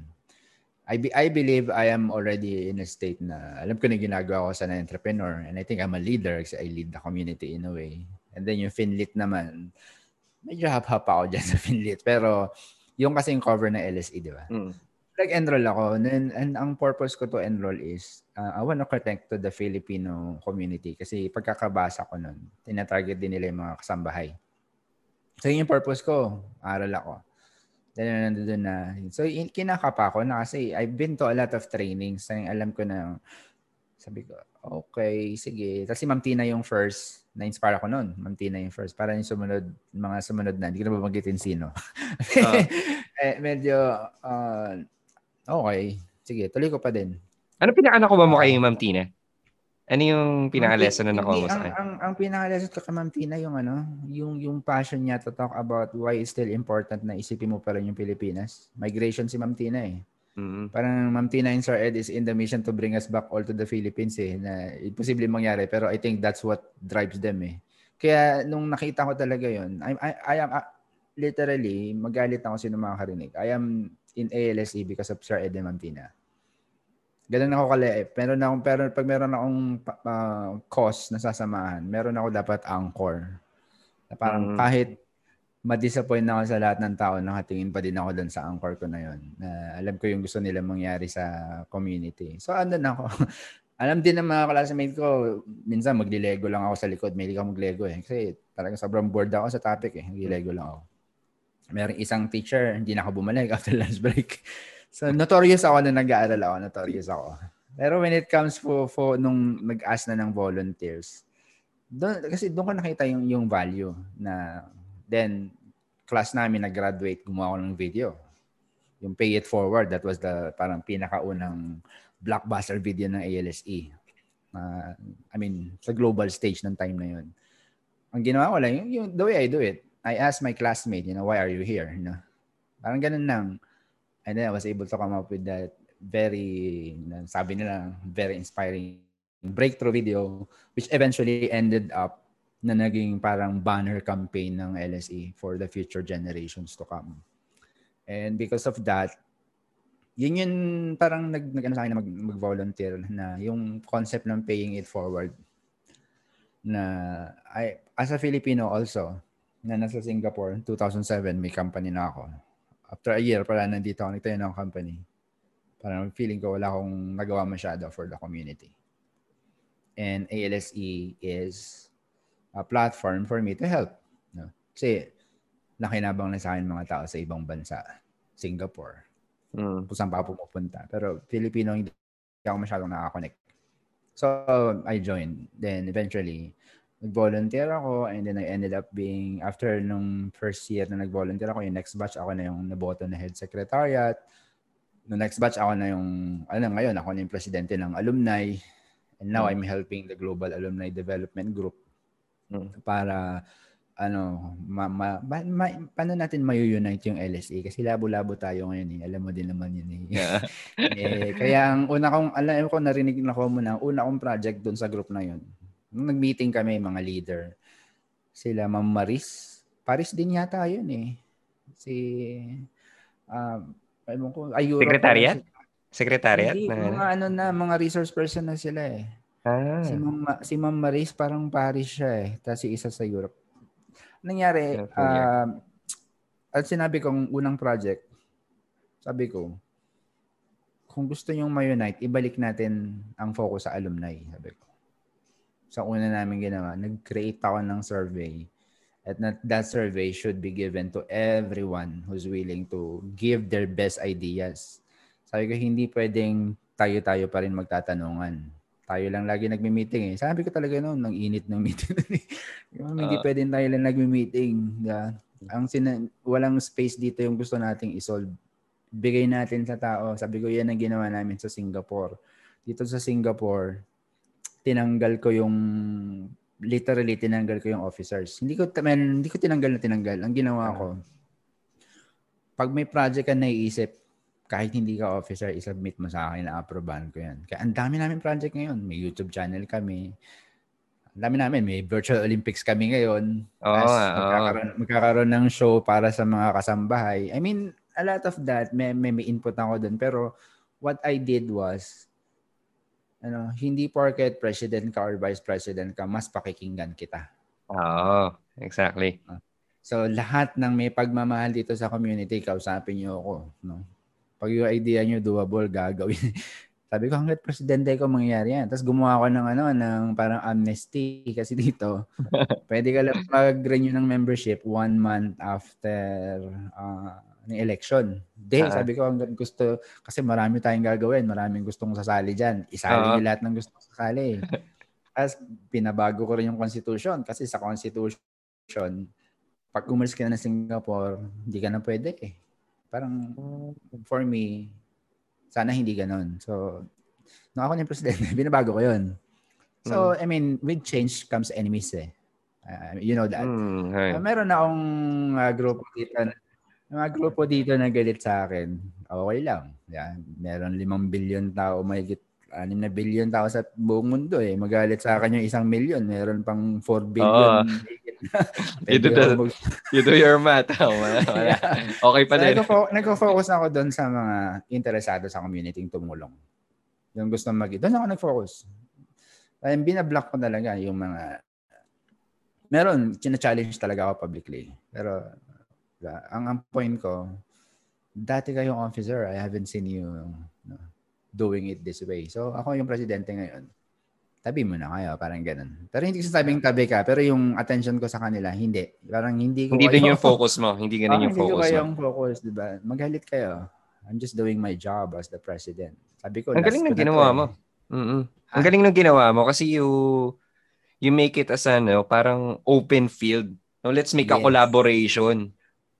I, be, I believe I am already in a state na alam ko na ginagawa ko sa na entrepreneur and I think I'm a leader kasi I lead the community in a way. And then yung Finlit naman, medyo hap-hap ako dyan sa <laughs> Finlit. Pero yung kasi yung cover ng LSE, di ba? Mm. Nag-enroll ako. And, and ang purpose ko to enroll is, uh, I want to connect to the Filipino community. Kasi pagkakabasa ko nun, tinatarget din nila yung mga kasambahay. So yun yung purpose ko. Aral ako. Then nandun na. So kinakapa ko na kasi I've been to a lot of trainings. Alam ko na, sabi ko, okay, sige. Tapos si Ma'am Tina yung first na-inspire ako noon. Ma'am Tina yung first. Para yung sumunod, mga sumunod na, hindi ko na babanggitin sino. Uh, <laughs> eh, medyo, uh, okay. Sige, tuloy ko pa din. Ano pinaka ko ba mo kay Ma'am Tina? Ano yung pinaka-lesson na nakuha mo sa akin? Ang, ang, ang pinaka-lesson ko kay Ma'am Tina, yung ano, yung, yung passion niya to talk about why it's still important na isipin mo pa rin yung Pilipinas. Migration si Ma'am Tina eh. Mm-hmm. Parang Ma'am Tina and Sir Ed is in the mission to bring us back all to the Philippines eh, na imposible mangyari. Pero I think that's what drives them eh. Kaya nung nakita ko talaga yon I, I, I am uh, literally, magalit ako sino makakarinig. I am in ALSE because of Sir Ed and Ma'am Tina. Ganun ako kaliit. Meron akong, pero pag meron akong uh, cause na sasamahan, meron ako dapat anchor. Na parang mm. kahit ma-disappoint na ako sa lahat ng tao, nakatingin pa din ako doon sa anchor ko na yon. Na alam ko yung gusto nila mangyari sa community. So, andun ako. <laughs> alam din ng mga classmates ko, minsan magli-lego lang ako sa likod. May ako mag-lego eh. Kasi talagang sobrang bored ako sa topic eh. Magli-lego lang ako. Meron isang teacher, hindi na ako bumalik after lunch break. <laughs> So, notorious ako na nag-aaral ako. Notorious ako. Pero when it comes for, for nung nag-ask na ng volunteers, doon, kasi doon ko nakita yung, yung value na Then, class namin nag-graduate, gumawa ako ng video. Yung Pay It Forward, that was the parang pinakaunang blockbuster video ng ALSE. Uh, I mean, sa global stage ng time na yun. Ang ginawa ko lang, yung, yung the way I do it, I asked my classmate, you know, why are you here? You know? Parang ganun lang. And then I was able to come up with that very, sabi nila, very inspiring breakthrough video, which eventually ended up na naging parang banner campaign ng LSE for the future generations to come. And because of that, yun yun parang nag, nag ano sa akin na mag, mag-volunteer na yung concept ng paying it forward na I, as a Filipino also na nasa Singapore 2007 may company na ako after a year pala nandito ako nagtayo ng company parang feeling ko wala akong nagawa masyado for the community and ALSE is uh, platform for me to help. No? Kasi nakinabang na sa akin mga tao sa ibang bansa. Singapore. Mm. Kung saan pa pumupunta. Pero Filipino, hindi ako masyadong nakakonect So, I joined. Then, eventually, nag-volunteer ako and then I ended up being, after nung first year na nag-volunteer ako, yung next batch ako na yung naboto na head secretariat. No next batch ako na yung, ano ngayon, ako na yung presidente ng alumni. And now, I'm helping the Global Alumni Development Group mm. para ano, ma, ma, ma, ma, paano natin mayu-unite yung LSA? Kasi labo-labo tayo ngayon eh. Alam mo din naman yun eh. Yeah. <laughs> eh kaya ang una kong, alam ko, narinig na ko muna, una kong project doon sa group na yun. Nung nag-meeting kami, mga leader, sila Ma'am Maris. Paris din yata yun eh. Si, uh, ewan ko, Ayuro. Secretariat? Secretariat? Hindi, na, mga ano na, mga resource person na sila eh. Ah. Si Ma'am, si Ma'am Maris parang Paris siya eh. Tapos si isa sa Europe nangyari, uh, at sinabi kong unang project, sabi ko, kung gusto nyong ma-unite, ibalik natin ang focus sa alumni, sabi ko. Sa una namin ginawa, nag-create ako ng survey. At that, that survey should be given to everyone who's willing to give their best ideas. Sabi ko, hindi pwedeng tayo-tayo pa rin magtatanungan tayo lang lagi nagmi-meeting eh. Sabi ko talaga noon, nang init ng meeting. <laughs> yung, uh, hindi pwedeng tayo lang nagmi-meeting. Yeah. Ang sina- walang space dito yung gusto nating isolve. Bigay natin sa tao. Sabi ko, yan ang ginawa namin sa Singapore. Dito sa Singapore, tinanggal ko yung literally tinanggal ko yung officers. Hindi ko man, hindi ko tinanggal na tinanggal. Ang ginawa ko, pag may project ka naiisip, kahit hindi ka officer, isubmit mo sa akin na aprobahan ko yan. Kaya ang dami namin project ngayon. May YouTube channel kami. Ang dami namin. May virtual Olympics kami ngayon. Oh, magkakaroon, oh. magkakaroon ng show para sa mga kasambahay. I mean, a lot of that, may, may, may input ako dun. Pero what I did was, ano, hindi porket president ka or vice president ka, mas pakikinggan kita. Oo, exactly. So, lahat ng may pagmamahal dito sa community, kausapin niyo ako. No? Pag yung idea nyo doable, gagawin. <laughs> Sabi ko, hanggat presidente ko mangyayari yan. Tapos gumawa ako ng ano, ng parang amnesty <laughs> kasi dito. <laughs> pwede ka lang mag-renew ng membership one month after uh, ng election. Hindi, uh sabi ko hanggang gusto, kasi marami tayong gagawin, maraming gustong sasali dyan. Isali uh-huh. lahat ng gustong sasali. <laughs> Tapos pinabago ko rin yung constitution kasi sa constitution, pag umalis ka na ng Singapore, hindi ka na pwede eh. Parang for me, sana hindi ganon. So, nung ako yung presidente, <laughs> binabago ko yun. So, mm. I mean, with change comes enemies eh. Uh, you know that. Mm, hey. uh, meron na akong uh, grupo dito na mga grupo dito na galit sa akin. Okay lang. Yan. Meron limang billion tao, may anim na billion tao sa buong mundo eh. Magalit sa akin yung isang million. Meron pang 4 billion. Oh. you, do the, you do your math. Oh, <laughs> wala, wala. Okay pa so, din. Nagko- nagko-focus ako doon sa mga interesado sa community tumulong. Yung gusto mag Doon ako nag-focus. Ay, binablock ko talaga yung mga meron, china-challenge talaga ako publicly. Pero ang, ang point ko, dati kayong officer, I haven't seen you no, doing it this way. So, ako yung presidente ngayon. Tabi mo na kayo, parang ganun. Pero hindi ko sabing tabi ka, pero yung attention ko sa kanila, hindi. Parang hindi ko Hindi din yung focus mo. Hindi ganun oh, yung focus mo. Hindi ko yung focus, di ba? Magalit kayo. I'm just doing my job as the president. Sabi ko, Ang galing ng ginawa mo. Mm-hmm. Ang galing ng ginawa mo kasi you you make it as ano, parang open field. No, let's make yes. a collaboration.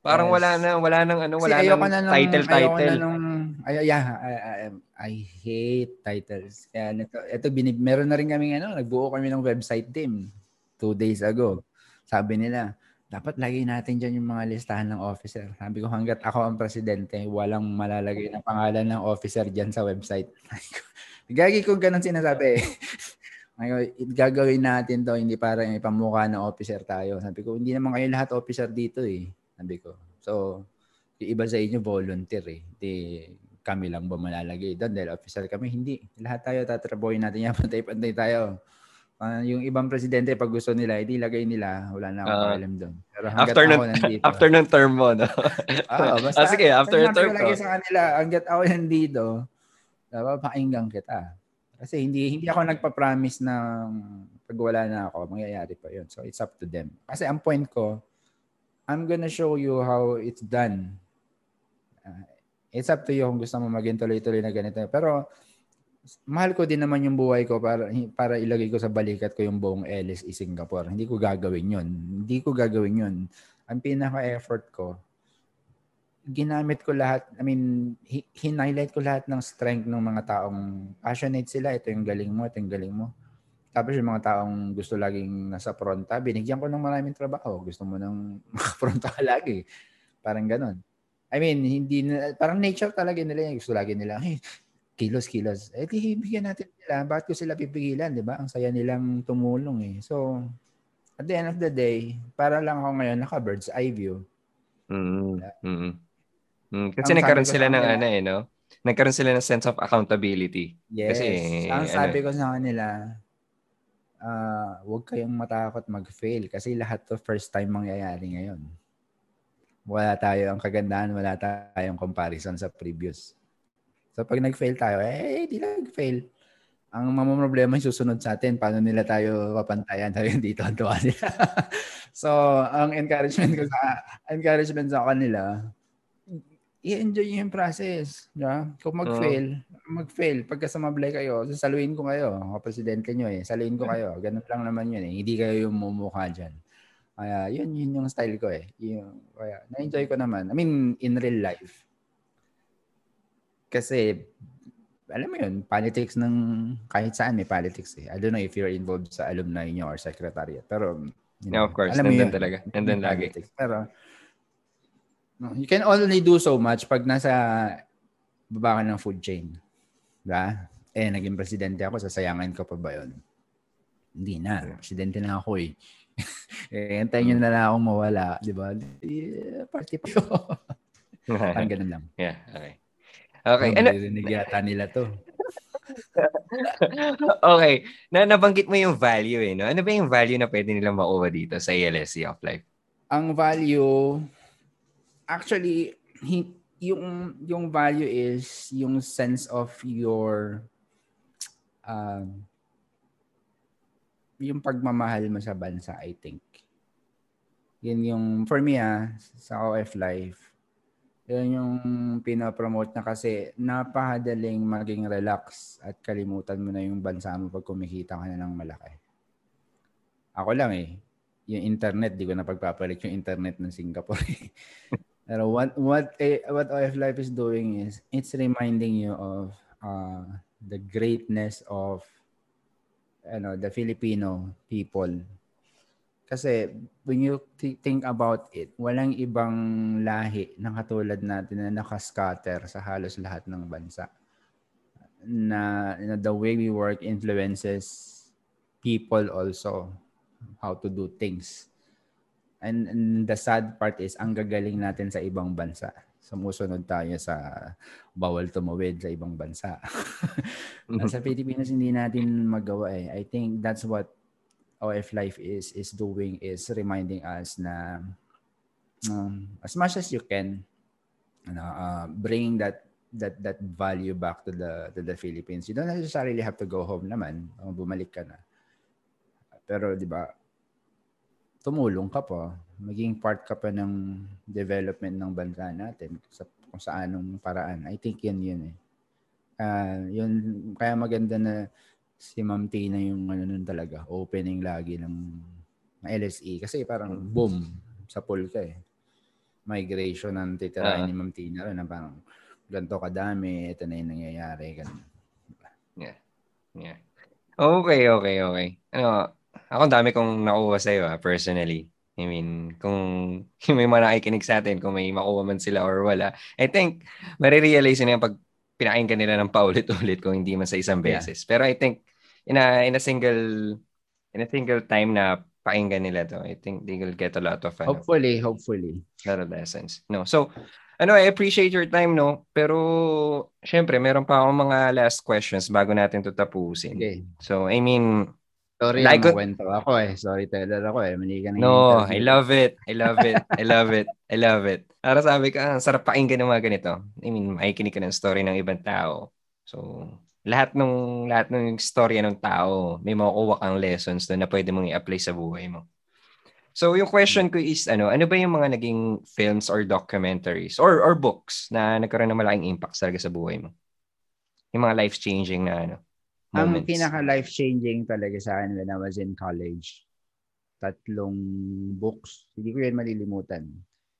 Parang yes. wala na, wala nang ano, wala nang na nung, title title. Na nung, ay, yeah, I, I, I hate titles. Kaya ito, ito binib, meron na rin kami ano, nagbuo kami ng website team two days ago. Sabi nila, dapat lagay natin dyan yung mga listahan ng officer. Sabi ko, hanggat ako ang presidente, walang malalagay na pangalan ng officer dyan sa website. <laughs> Gagi kung ganun sinasabi. <laughs> Ngayon, gagawin natin to hindi para ipamukha ng officer tayo. Sabi ko, hindi naman kayo lahat officer dito eh. Sabi ko. So, yung iba sa inyo volunteer eh. Hindi kami lang ba malalagay doon dahil officer kami. Hindi. Lahat tayo tatrabuhin natin yan. <laughs> Pantay-pantay tayo. Uh, yung ibang presidente, pag gusto nila, hindi lagay nila. Wala na akong uh, alam doon. Pero after ng, nandito. <laughs> After ng term mo, no? Oo, <laughs> basta, ah, sige, after ng term ko. sa kanila, hanggat ako nandito, dapat pakinggan kita. Kasi hindi hindi ako nagpa-promise ng pag wala na ako, mangyayari pa yun. So, it's up to them. Kasi ang point ko, I'm gonna show you how it's done. Uh, it's up to you kung gusto mo maging tuloy-tuloy na ganito. Pero mahal ko din naman yung buhay ko para para ilagay ko sa balikat ko yung buong LSE Singapore. Hindi ko gagawin 'yon. Hindi ko gagawin 'yon. Ang pinaka-effort ko ginamit ko lahat, I mean, hin-highlight ko lahat ng strength ng mga taong passionate sila. Ito yung galing mo, ito yung galing mo. Tapos yung mga taong gusto laging nasa fronta, binigyan ko ng maraming trabaho. Gusto mo nang <laughs> makafronta ka lagi. Parang ganon. I mean, hindi na, parang nature talaga nila yung gusto lagi nila. Hey, kilos, kilos. Eh, di, bigyan natin nila. Bakit ko sila pipigilan, di ba? Ang saya nilang tumulong eh. So, at the end of the day, para lang ako ngayon naka-bird's eye view. Mm-hmm. Mm-hmm. Mm, kasi ang nagkaroon sila ng ano eh, no? Nagkaroon sila ng sense of accountability. Yes. Kasi, ang ano, sabi ko sa kanila, uh, huwag kayong matakot mag-fail kasi lahat to first time mangyayari ngayon. Wala tayo ang kagandahan, wala tayong comparison sa previous. So pag nag-fail tayo, eh, di lang nag-fail. Ang problema yung susunod sa atin, paano nila tayo papantayan tayo dito ang tuwa nila. <laughs> so, ang encouragement ko sa encouragement sa kanila, i-enjoy yung process. Yeah? Kung mag-fail, uh, mag-fail. Pagka sumablay kayo, sasaluin ko kayo. Ako presidente nyo eh. Saluin ko kayo. Ganun lang naman yun eh. Hindi kayo yung mumukha dyan. Kaya yun, yun yung style ko eh. Yung, kaya, na-enjoy ko naman. I mean, in real life. Kasi, alam mo yun, politics ng kahit saan may politics eh. I don't know if you're involved sa alumni nyo or secretariat. Pero, you know, yeah, of course. Alam mo yun, talaga. And then lagi. Pero, no, you can only do so much pag nasa baba ka ng food chain. Diba? Eh, naging presidente ako, sasayangan ko pa ba yun? Hindi na. Presidente na ako eh. <laughs> eh, antayin nyo na lang akong mawala. Di ba? Yeah, party pa yun. <laughs> Parang ganun lang. Yeah, okay. Okay. Ano? Narinig yata nila to. <laughs> okay. Na nabanggit mo yung value eh. No? Ano ba yung value na pwede nilang makuha dito sa ALSC of Life? Ang value, actually, yung yung value is yung sense of your um, yung pagmamahal mo sa bansa, I think. Yun yung, for me ah, sa OF Life, yun yung pinapromote na kasi napakadaling maging relax at kalimutan mo na yung bansa mo pag kumikita ka na ng malaki. Ako lang eh. Yung internet, di ko na pagpapalit yung internet ng Singapore. <laughs> Pero what what what OF Life is doing is it's reminding you of uh, the greatness of ano the Filipino people kasi when you th- think about it, walang ibang lahi na katulad natin na nakascatter sa halos lahat ng bansa. Na, na the way we work influences people also how to do things. And, and the sad part is, ang gagaling natin sa ibang bansa. Sumusunod tayo sa bawal tumawid sa ibang bansa. <laughs> sa Pilipinas, hindi natin magawa eh. I think that's what OF Life is is doing is reminding us na um, as much as you can ano, uh, bring that that that value back to the to the Philippines. You don't necessarily have to go home naman. Um, bumalik ka na. Pero 'di ba? Tumulong ka pa, maging part ka pa ng development ng bansa natin sa kung sa anong paraan. I think 'yan 'yun eh. Uh, yun kaya maganda na si Ma'am Tina yung ano nun talaga, opening lagi ng, ng LSE. Kasi parang boom, sa pool ka eh. Migration ng titirahin uh, ni Ma'am Tina na parang ganito kadami, ito na yung nangyayari. Ganun. Yeah. Yeah. Okay, okay, okay. Ano, ako dami kong nakuha sa iyo personally. I mean, kung <laughs> may mga nakikinig sa atin, kung may makuha man sila or wala, I think, marirealize na yung pag pinakinggan nila ng paulit-ulit kung hindi man sa isang beses. Yeah. Pero I think in a in a single in a single time na pakinggan nila to, I think they will get a lot of ano, hopefully, hopefully. A lot of lessons. No. So, ano, I appreciate your time, no? Pero, syempre, meron pa akong mga last questions bago natin to tapusin. Okay. So, I mean, Sorry, like, kwento ako eh. Sorry, teller ako eh. Mali ka No, I love it. I love it. I love it. I love it. Para sabi ka, ang sarap pakinggan ng mga ganito. I mean, makikinig ka ng story ng ibang tao. So, lahat ng lahat ng storya ng tao, may makukuha kang lessons doon na pwede mong i-apply sa buhay mo. So, yung question ko is, ano, ano ba yung mga naging films or documentaries or or books na nagkaroon ng malaking impact talaga sa buhay mo? Yung mga life-changing na ano, moments. Ang pinaka life-changing talaga sa akin when I was in college, tatlong books. Hindi ko yan malilimutan.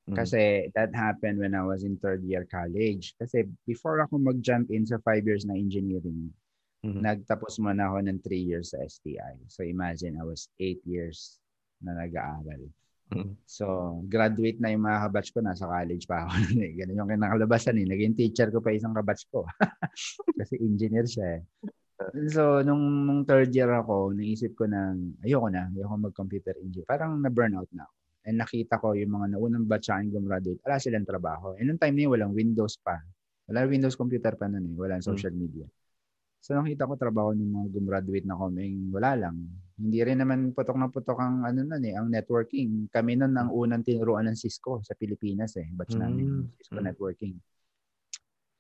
Mm-hmm. Kasi that happened when I was in third year college. Kasi before ako mag-jump in sa five years na engineering, mm-hmm. nagtapos muna ako ng three years sa STI. So imagine, I was eight years na nag-aaral. Mm-hmm. So, graduate na yung mga kabatch ko, nasa college pa ako. eh. Ganun yung kinakalabasan eh. Naging teacher ko pa isang kabatch ko. <laughs> Kasi engineer siya eh. So, nung, nung third year ako, naisip ko na, ayoko na, ayoko mag-computer engineer. Parang na-burnout na ako. And nakita ko yung mga naunang batch sa akin gumraduate, wala silang trabaho. And nung time na yun, walang Windows pa. Wala Windows computer pa nun eh. Walang mm. social media. So nakita ko trabaho ng mga gumraduate na kaming wala lang. Hindi rin naman putok na putok ang ano nun eh, ang networking. Kami nun ang unang tinuruan ng Cisco sa Pilipinas eh, batch mm. namin, Cisco mm. networking.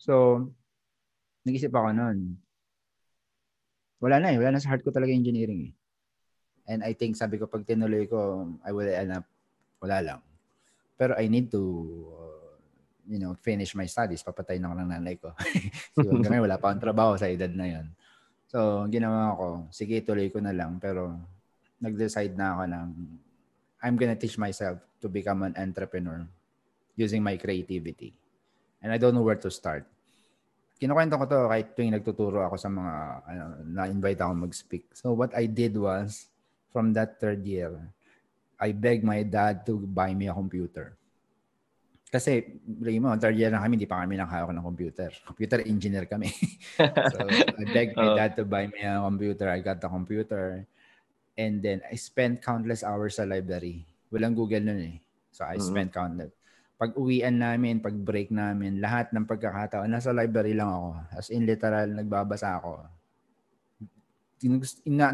So, nag-isip ako nun, wala na eh, wala na sa heart ko talaga engineering eh. And I think sabi ko pag tinuloy ko, I will end up, wala lang. Pero I need to you know, finish my studies, papatay na ako ng nanay ko. <laughs> so, hanggang ngayon, wala pa akong trabaho sa edad na yon. So, ginawa ko, sige, tuloy ko na lang. Pero, nag-decide na ako ng, I'm gonna teach myself to become an entrepreneur using my creativity. And I don't know where to start. Kinukwento ko to kahit tuwing nagtuturo ako sa mga, ano, na-invite ako mag-speak. So, what I did was, from that third year, I begged my dad to buy me a computer. Kasi, mo, third year na kami, hindi pa kami nakahawak ng computer. Computer engineer kami. <laughs> so, I begged my dad to buy me a computer. I got the computer. And then, I spent countless hours sa library. Walang Google nun eh. So, I mm-hmm. spent countless. Pag uwian namin, pag break namin, lahat ng pagkakataon, nasa library lang ako. As in, literal, nagbabasa ako.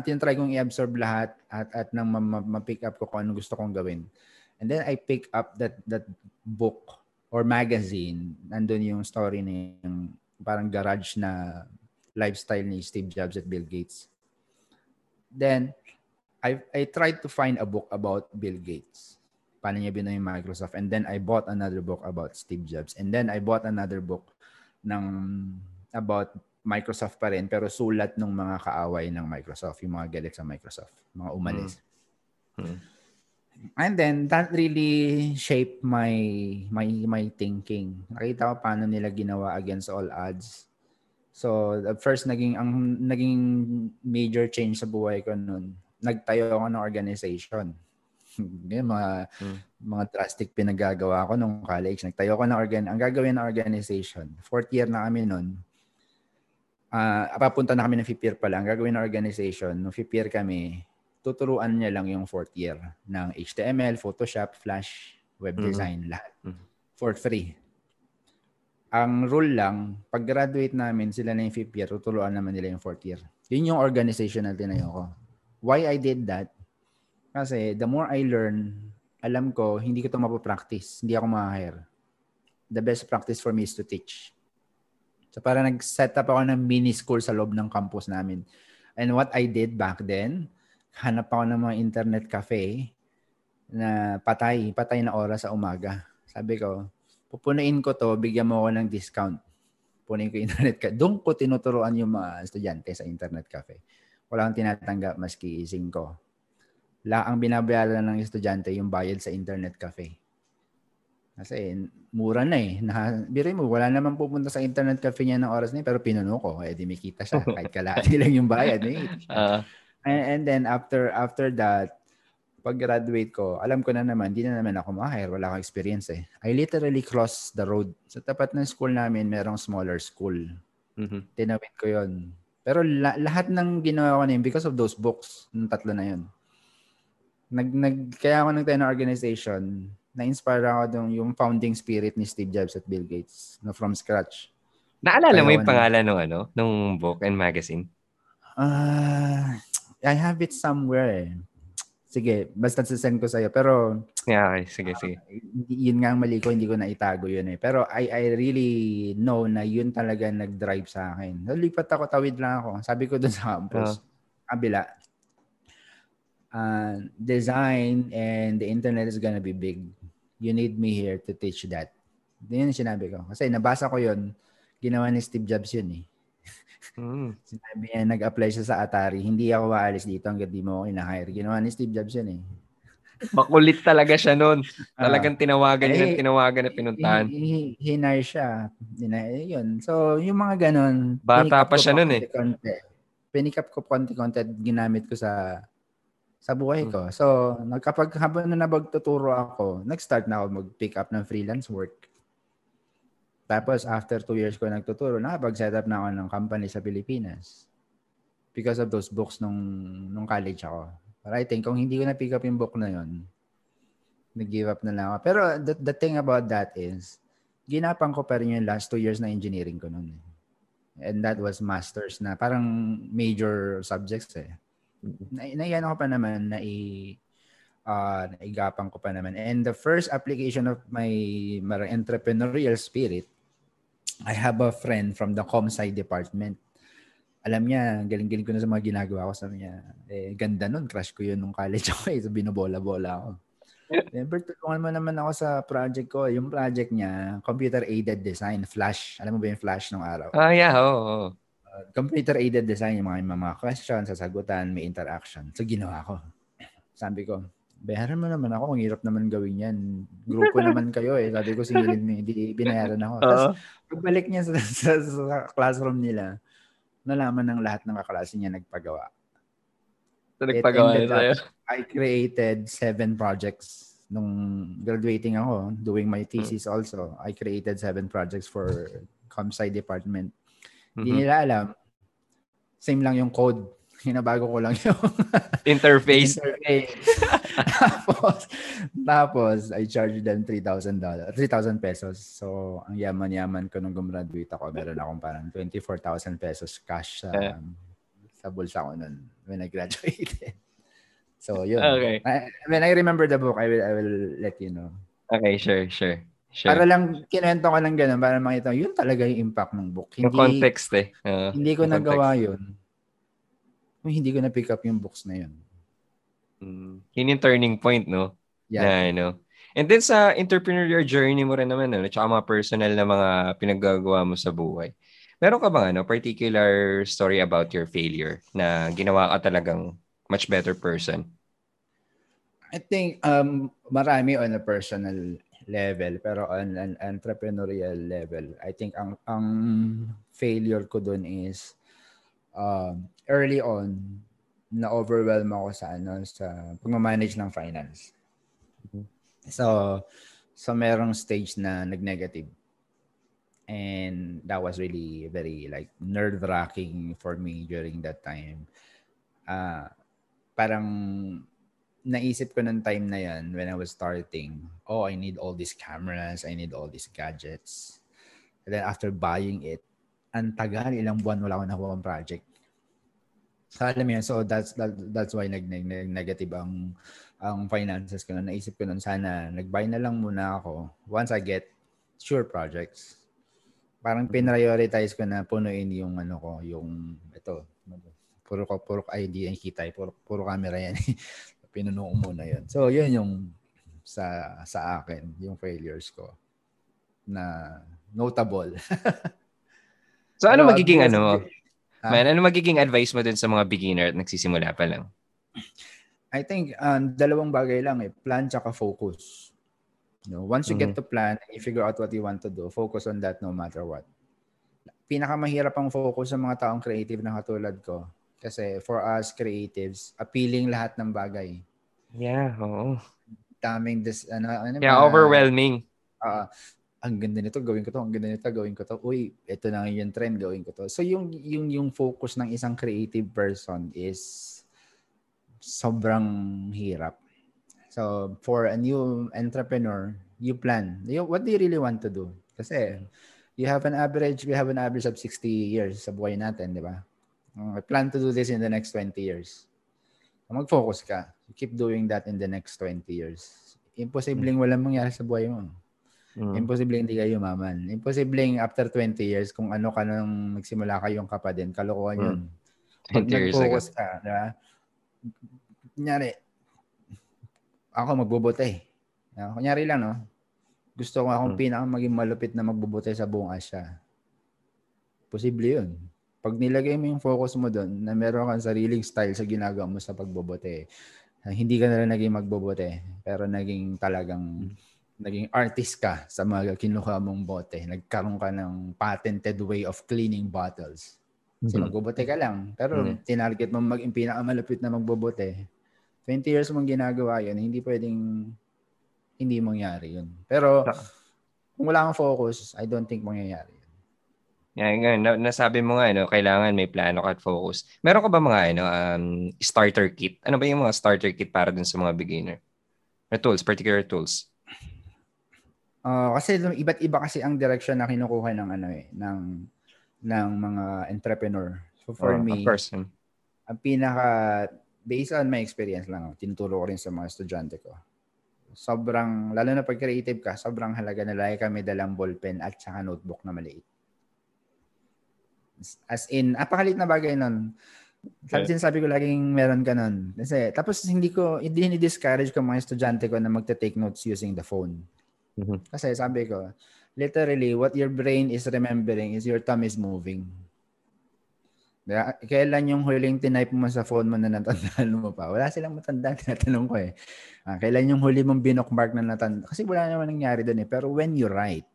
Tinatry kong i-absorb lahat at, at nang ma-pick up ko kung ano gusto kong gawin. And then I pick up that that book or magazine. Nandun yung story yung parang garage na lifestyle ni Steve Jobs at Bill Gates. Then I I tried to find a book about Bill Gates. Paano niya binuo yung Microsoft. And then I bought another book about Steve Jobs. And then I bought another book ng about Microsoft pa rin pero sulat ng mga kaaway ng Microsoft, yung mga galit sa Microsoft, mga umalis. Hmm. Hmm and then that really shaped my my my thinking. Nakita ko paano nila ginawa against all odds. So, the first naging ang naging major change sa buhay ko noon, nagtayo ako ng organization. <laughs> Yung mga hmm. mga drastic pinagagawa ko nung college. Nagtayo ako ng organ ang gagawin ng organization. Fourth year na kami noon. Uh, papunta na kami ng fifth year pa lang. Gagawin ng organization. Nung fifth year kami, tuturuan niya lang yung fourth year ng HTML, Photoshop, Flash, web mm-hmm. design, mm-hmm. lahat. Mm-hmm. For free. Ang rule lang, pag graduate namin, sila na yung fifth year, tuturuan naman nila yung fourth year. Yun yung organization na tinayo ko. Why I did that? Kasi the more I learn, alam ko, hindi ko ito mapapractice. Hindi ako ma-hire. The best practice for me is to teach. So para nag-set up ako ng mini school sa loob ng campus namin. And what I did back then, hanap ako ng mga internet cafe na patay, patay na oras sa umaga. Sabi ko, pupunuin ko to, bigyan mo ako ng discount. Punuin ko <laughs> internet cafe. Doon ko tinuturuan yung mga estudyante sa internet cafe. Wala akong tinatanggap maski ising ko. La ang binabayaran ng estudyante yung bayad sa internet cafe. Kasi mura na eh. Na, biro mo, wala naman pupunta sa internet cafe niya ng oras na pero pinuno ko. Eh, di may kita siya. <laughs> Kahit kalahati lang yung bayad. Eh. Uh, And, and then after after that, pag graduate ko, alam ko na naman, hindi na naman ako ma-hire. Wala akong experience eh. I literally crossed the road. Sa tapat ng school namin, merong smaller school. Mm-hmm. Tinawid ko yon Pero la- lahat ng ginawa ko na yun because of those books, ng tatlo na yun. Nag, nag, kaya ako nagtayo ng organization, na-inspire ako dong yung founding spirit ni Steve Jobs at Bill Gates no, from scratch. Naalala kaya mo yung pangalan ng ano, ng book and magazine? Ah, uh, I have it somewhere. Sige, basta sasend ko sa'yo. Pero, yeah, okay. sige, uh, sige. Yun nga ang mali ko, hindi ko na itago yun eh. Pero I, I really know na yun talaga nag-drive sa akin. Lipat ako, tawid lang ako. Sabi ko dun sa campus, uh, kabila, uh, design and the internet is gonna be big. You need me here to teach that. Yun yung sinabi ko. Kasi nabasa ko yun, ginawa ni Steve Jobs yun eh. <laughs> Mm. Sinabi niya, nag-apply siya sa Atari. Hindi ako aalis dito hanggang di mo ako in-hire. Ginawa ni Steve Jobs yan eh. Makulit talaga siya noon. <laughs> Talagang tinawagan niya, eh, tinawagan na pinuntahan. Hinay siya. Hinay, yun. So, yung mga ganun. Bata pa siya noon eh. Konti. Pinikap ko konti-konti at ginamit ko sa sa buhay ko. Hmm. So, nagkapag habang na nabagtuturo ako, nag-start na ako mag-pick up ng freelance work. Tapos, after two years ko nagtuturo, nakapag-set up na ako ng company sa Pilipinas. Because of those books nung, nung college ako. But I think kung hindi ko na-pick up yung book na yun, nag-give up na lang ako. Pero the, the thing about that is, ginapang ko pa rin yung last two years na engineering ko noon. And that was masters na parang major subjects eh. Na, naiyan ako pa naman na i uh, naigapang ko pa naman. And the first application of my, my entrepreneurial spirit, I have a friend from the ComSci department alam niya, galing-galing ko na sa mga ginagawa ko. Sabi niya, eh, ganda nun. Crush ko yun nung college ako. Eh. So, binobola-bola ako. Remember, tulungan mo naman ako sa project ko. Yung project niya, computer-aided design, Flash. Alam mo ba yung Flash nung araw? Ah, yeah. Oo. Oh, oh. Computer-aided design, yung mga, mga questions, sasagutan, may interaction. So, ginawa ko. Sabi ko, bayaran mo naman ako. Ang hirap naman gawin yan. Grupo <laughs> naman kayo eh. Sabi ko, mo. <laughs> Hindi binayaran ako. Uh-huh. Tapos, pagbalik niya sa, <laughs> sa, sa classroom nila, nalaman ng lahat ng kaklase niya nagpagawa. So, nagpagawa niya tayo? I created seven projects nung graduating ako, doing my thesis hmm. also. I created seven projects for ComSci department. Hindi mm-hmm. nila alam. Same lang yung code. <laughs> Hinabago ko lang yung <laughs> interface. interface. <laughs> tapos, tapos, I charged them $3,000, 3,000 pesos. So, ang yaman-yaman ko nung gumraduate ako, meron akong parang 24,000 pesos cash sa, yeah. sa bulsa ko nun when I graduated. So, yun. Okay. I, when I remember the book, I will, I will let you know. Okay, sure, sure. Sure. Para lang, kinuwento ko lang ganun para makita, yun talaga yung impact ng book. Hindi, yung context eh. Uh, hindi ko nagawa context. yun hindi ko na pick up yung books na yun. Mm. Yun yung turning point, no? Yeah. Na, ano. And then sa entrepreneurial journey mo rin naman, ano, tsaka mga personal na mga pinaggagawa mo sa buhay. Meron ka bang ano, particular story about your failure na ginawa ka talagang much better person? I think um, marami on a personal level pero on an entrepreneurial level I think ang ang failure ko doon is um, early on, na-overwhelm ako sa ano sa pagmamanage ng finance. So, so merong stage na nag-negative. And that was really very like nerve-wracking for me during that time. Uh, parang naisip ko ng time na yan when I was starting, oh, I need all these cameras, I need all these gadgets. And then after buying it, ang tagal, ilang buwan wala akong nakuha project. So, alam mo so that's that, that's why nag, nag, nag negative ang ang finances ko na naisip ko nun sana nag-buy na lang muna ako once I get sure projects. Parang pinrioritize ko na punuin yung ano ko, yung ito, puro ko puro ID ang kita, puro puro camera yan. <laughs> Pinuno ko muna 'yon. So, 'yun yung sa sa akin, yung failures ko na notable. <laughs> so ano Pero, magiging ano? Huh? Man, ano magiging advice mo dun sa mga beginner at nagsisimula pa lang? I think um, dalawang bagay lang eh. Plan tsaka focus. You know, once you mm-hmm. get to plan, you figure out what you want to do, focus on that no matter what. Pinakamahirap ang focus sa mga taong creative na katulad ko. Kasi for us creatives, appealing lahat ng bagay. Yeah, oo. Daming this, ano, ano yeah, ba? overwhelming. Uh, ang ganda nito, gawin ko to, ang ganda nito, gawin ko to. Uy, ito na yung trend, gawin ko to. So yung yung yung focus ng isang creative person is sobrang hirap. So for a new entrepreneur, you plan. You, what do you really want to do? Kasi you have an average, we have an average of 60 years sa buhay natin, di ba? I plan to do this in the next 20 years. Mag-focus ka. You keep doing that in the next 20 years. Imposibleng walang mangyari sa buhay mo. Mm. Imposible hindi kayo yumaman. Imposible after 20 years, kung ano ka nang nagsimula kayong ka pa din, kalokohan yun. Mm. Pag nag-focus ka, di ba? Kunyari, ako magbubuti. Kunyari lang, no? Gusto ko akong mm. pinaka maging malupit na magbubuti sa buong Asya. Posible yun. Pag nilagay mo yung focus mo doon na meron kang sariling style sa ginagawa mo sa pagbobote, hindi ka na lang naging magbobote, pero naging talagang naging artist ka sa mga kinuha mong bote. Nagkaroon ka ng patented way of cleaning bottles. Kasi mm-hmm. magbobote ka lang. Pero mm-hmm. tinarget mo mag pinakamalapit na magbobote. 20 years mong ginagawa yun, hindi pwedeng hindi mangyari yun. Pero kung wala kang focus, I don't think mangyayari. Yan na, nasabi mo nga, ano, kailangan may plano ka at focus. Meron ka ba mga ano, um, starter kit? Ano ba yung mga starter kit para dun sa mga beginner? Or tools, particular tools? Uh, kasi iba't iba kasi ang direction na kinukuha ng ano eh, ng ng mga entrepreneur. So for oh, me, person. ang pinaka, based on my experience lang, tinuturo ko rin sa mga estudyante ko. Sobrang, lalo na pag creative ka, sobrang halaga na lagi kami dalang ballpen at saka notebook na maliit. As in, apakalit na bagay nun. Sabi, okay. sabi ko laging meron ka nun. Kasi, tapos hindi ko, hindi ni-discourage ko mga estudyante ko na magte-take notes using the phone. Mm-hmm. Kasi sabi ko, literally, what your brain is remembering is your thumb is moving. Kailan yung huling tinype mo sa phone mo na natandaan mo pa? Wala silang matandaan. <laughs> Tinatanong ko eh. Ah, kailan yung huli mong binokmark na natandaan? Kasi wala naman nangyari doon eh. Pero when you write,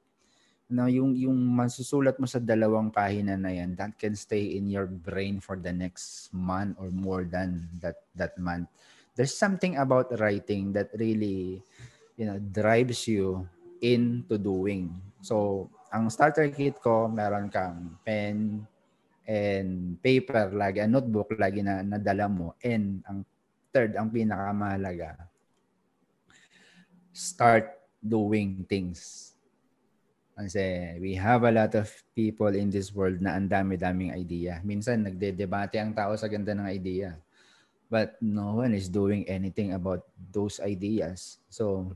no, yung, yung masusulat mo sa dalawang pahina na yan, that can stay in your brain for the next month or more than that, that month. There's something about writing that really, you know, drives you into doing. So, ang starter kit ko, meron kang pen and paper lagi, a notebook lagi na nadala mo. And ang third, ang pinakamahalaga, start doing things. Kasi we have a lot of people in this world na ang dami-daming idea. Minsan nagde-debate ang tao sa ganda ng idea. But no one is doing anything about those ideas. So,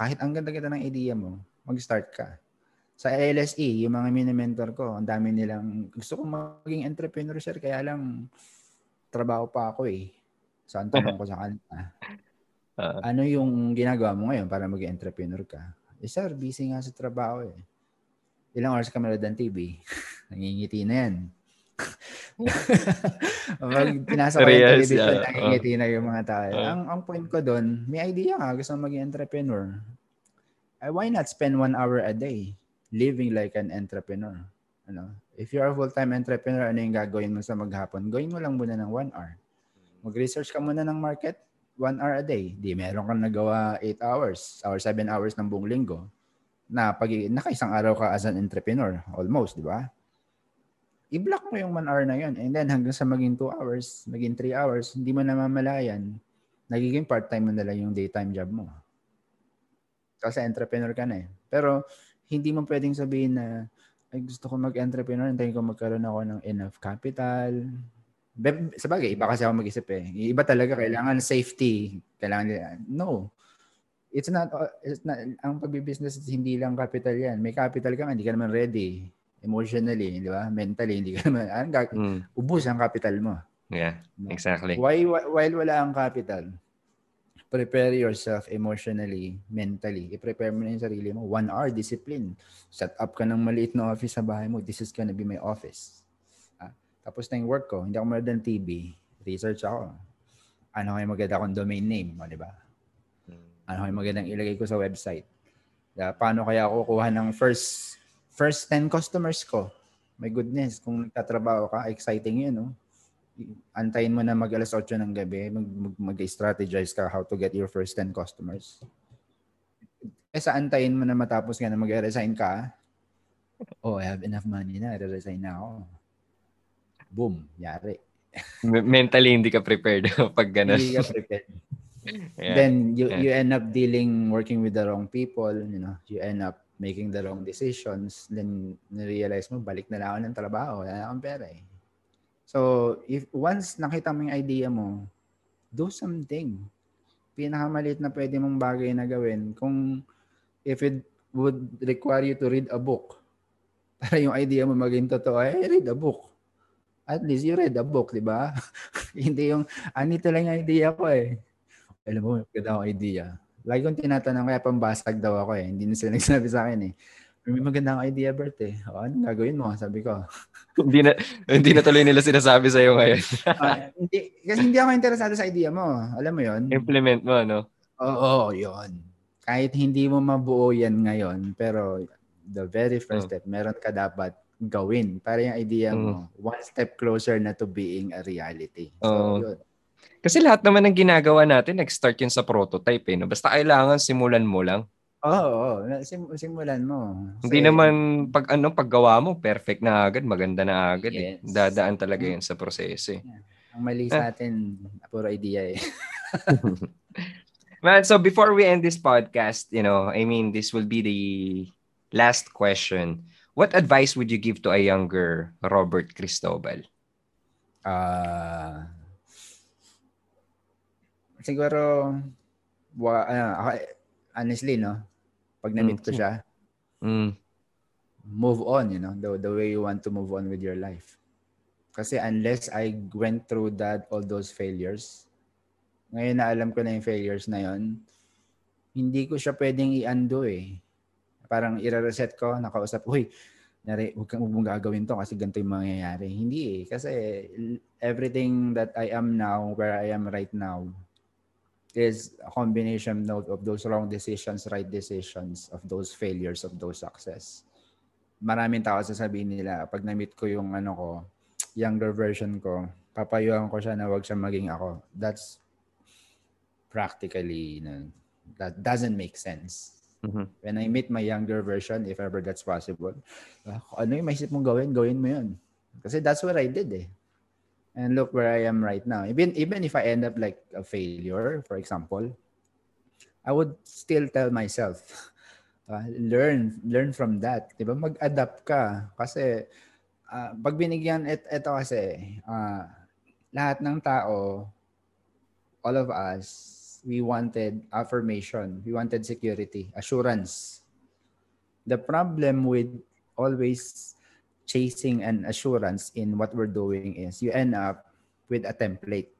kahit ang ganda-ganda ng idea mo, mag-start ka sa LSE, yung mga mini-mentor ko, ang dami nilang, gusto kong maging entrepreneur, sir, kaya lang, trabaho pa ako eh. So, ang tanong ko sa kanila, uh, <laughs> ano yung ginagawa mo ngayon para maging entrepreneur ka? Eh, sir, busy nga sa trabaho eh. Ilang oras ka manood ng TV? Nangingiti na yan. <laughs> Pag pinasa ko yung television, yeah. nangingiti na yung mga tao. Uh, ang, ang point ko doon, may idea ka, gusto maging entrepreneur. Eh, why not spend one hour a day? living like an entrepreneur. Ano? If you're a full-time entrepreneur, ano yung gagawin mo sa maghapon? Gawin mo lang muna ng one hour. Mag-research ka muna ng market, one hour a day. Di, meron kang nagawa 8 hours or 7 hours ng buong linggo na pag nakaisang araw ka as an entrepreneur, almost, di ba? I-block mo yung 1 hour na yun. And then hanggang sa maging 2 hours, maging 3 hours, hindi mo namamalayan, nagiging part-time mo na lang yung daytime job mo. Kasi entrepreneur ka na eh. Pero hindi mo pwedeng sabihin na ay gusto ko mag-entrepreneur, hintayin ko magkaroon ako ng enough capital. Sa bagay, iba kasi ako mag-isip eh. Iba talaga, kailangan safety. Kailangan, no. It's not, it's not, ang pagbibusiness, hindi lang capital yan. May capital ka hindi ka naman ready. Emotionally, di ba? Mentally, hindi ka <laughs> naman, ang, mm. ubus ang capital mo. Yeah, exactly. Why, while wala ang capital, prepare yourself emotionally, mentally. I-prepare mo na yung sarili mo. One hour, discipline. Set up ka ng maliit na office sa bahay mo. This is gonna be my office. Ah, tapos na yung work ko. Hindi ako manood ng TV. Research ako. Ano kayo maganda akong domain name? O, di ba? Ano kayo magandang ilagay ko sa website? Diba? Paano kaya ako kukuha ng first first 10 customers ko? My goodness, kung nagtatrabaho ka, exciting yun, no? antayin mo na mag alas 8 ng gabi, mag, mag, mag-strategize ka how to get your first 10 customers. Kesa antayin mo na matapos ka na mag-resign ka, oh, I have enough money na, re-resign na ako. Boom, yari. <laughs> Mentally, hindi ka prepared <laughs> pag gano'n. Hindi ka prepared. Yeah. Then, you, yeah. you end up dealing, working with the wrong people, you know, you end up making the wrong decisions, then, na-realize mo, balik na lang ako ng trabaho, wala na akong pera eh. So, if once nakita mo yung idea mo, do something. Pinakamaliit na pwede mong bagay na gawin. Kung if it would require you to read a book, <laughs> para yung idea mo maging totoo, eh, read a book. At least you read a book, di ba? <laughs> Hindi yung, anito ah, lang yung idea ko eh. Alam mo, ganda akong idea. Lagi kong tinatanong, kaya pambasag daw ako eh. Hindi na sila <laughs> nagsabi sa akin eh. May magandang idea, Bert eh. O, ano gagawin mo? Sabi ko. <laughs> hindi na hindi na tuloy nila sinasabi sa iyo ngayon. uh, <laughs> hindi, kasi hindi ako interesado sa idea mo. Alam mo yon Implement mo, no? Oo, oh, yun. Kahit hindi mo mabuo yan ngayon, pero the very first oh. step, meron ka dapat gawin para yung idea mo mm. one step closer na to being a reality. So, oh. yun. Kasi lahat naman ng ginagawa natin, nag-start yun sa prototype eh. No? Basta kailangan simulan mo lang. Oo, oh, oh. Sim- simulan mo. Kasi, Hindi naman pag ano paggawa mo perfect na agad, maganda na agad eh. yes. eh. Dadaan talaga 'yan sa proseso eh. Yeah. Ang mali sa atin, ah. puro idea eh. <laughs> Man, so before we end this podcast, you know, I mean, this will be the last question. What advice would you give to a younger Robert Cristobal? Uh, siguro, wa, uh, honestly, no? Pag na-meet ko mm. siya, mm. move on, you know, the, the way you want to move on with your life. Kasi unless I went through that, all those failures, ngayon na alam ko na yung failures na yon hindi ko siya pwedeng i-undo eh parang i-reset ko, nakausap, uy, nari, huwag kang mong gagawin to kasi ganito yung mangyayari. Hindi eh. Kasi everything that I am now, where I am right now, is a combination of, of those wrong decisions, right decisions, of those failures, of those success. Maraming tao sasabihin nila, pag na-meet ko yung ano ko, younger version ko, papayuhan ko siya na wag siya maging ako. That's practically, you know, that doesn't make sense. Mm-hmm. When I meet my younger version, if ever that's possible, uh, ano yung maisip mong gawin, gawin mo yun. Kasi that's what I did eh. And look where I am right now. Even even if I end up like a failure, for example, I would still tell myself, <laughs> uh, learn learn from that. 'Di ba? Mag-adapt ka kasi uh, pag binigyan et ito kasi uh, lahat ng tao all of us we wanted affirmation, we wanted security, assurance. The problem with always chasing an assurance in what we're doing is you end up with a template.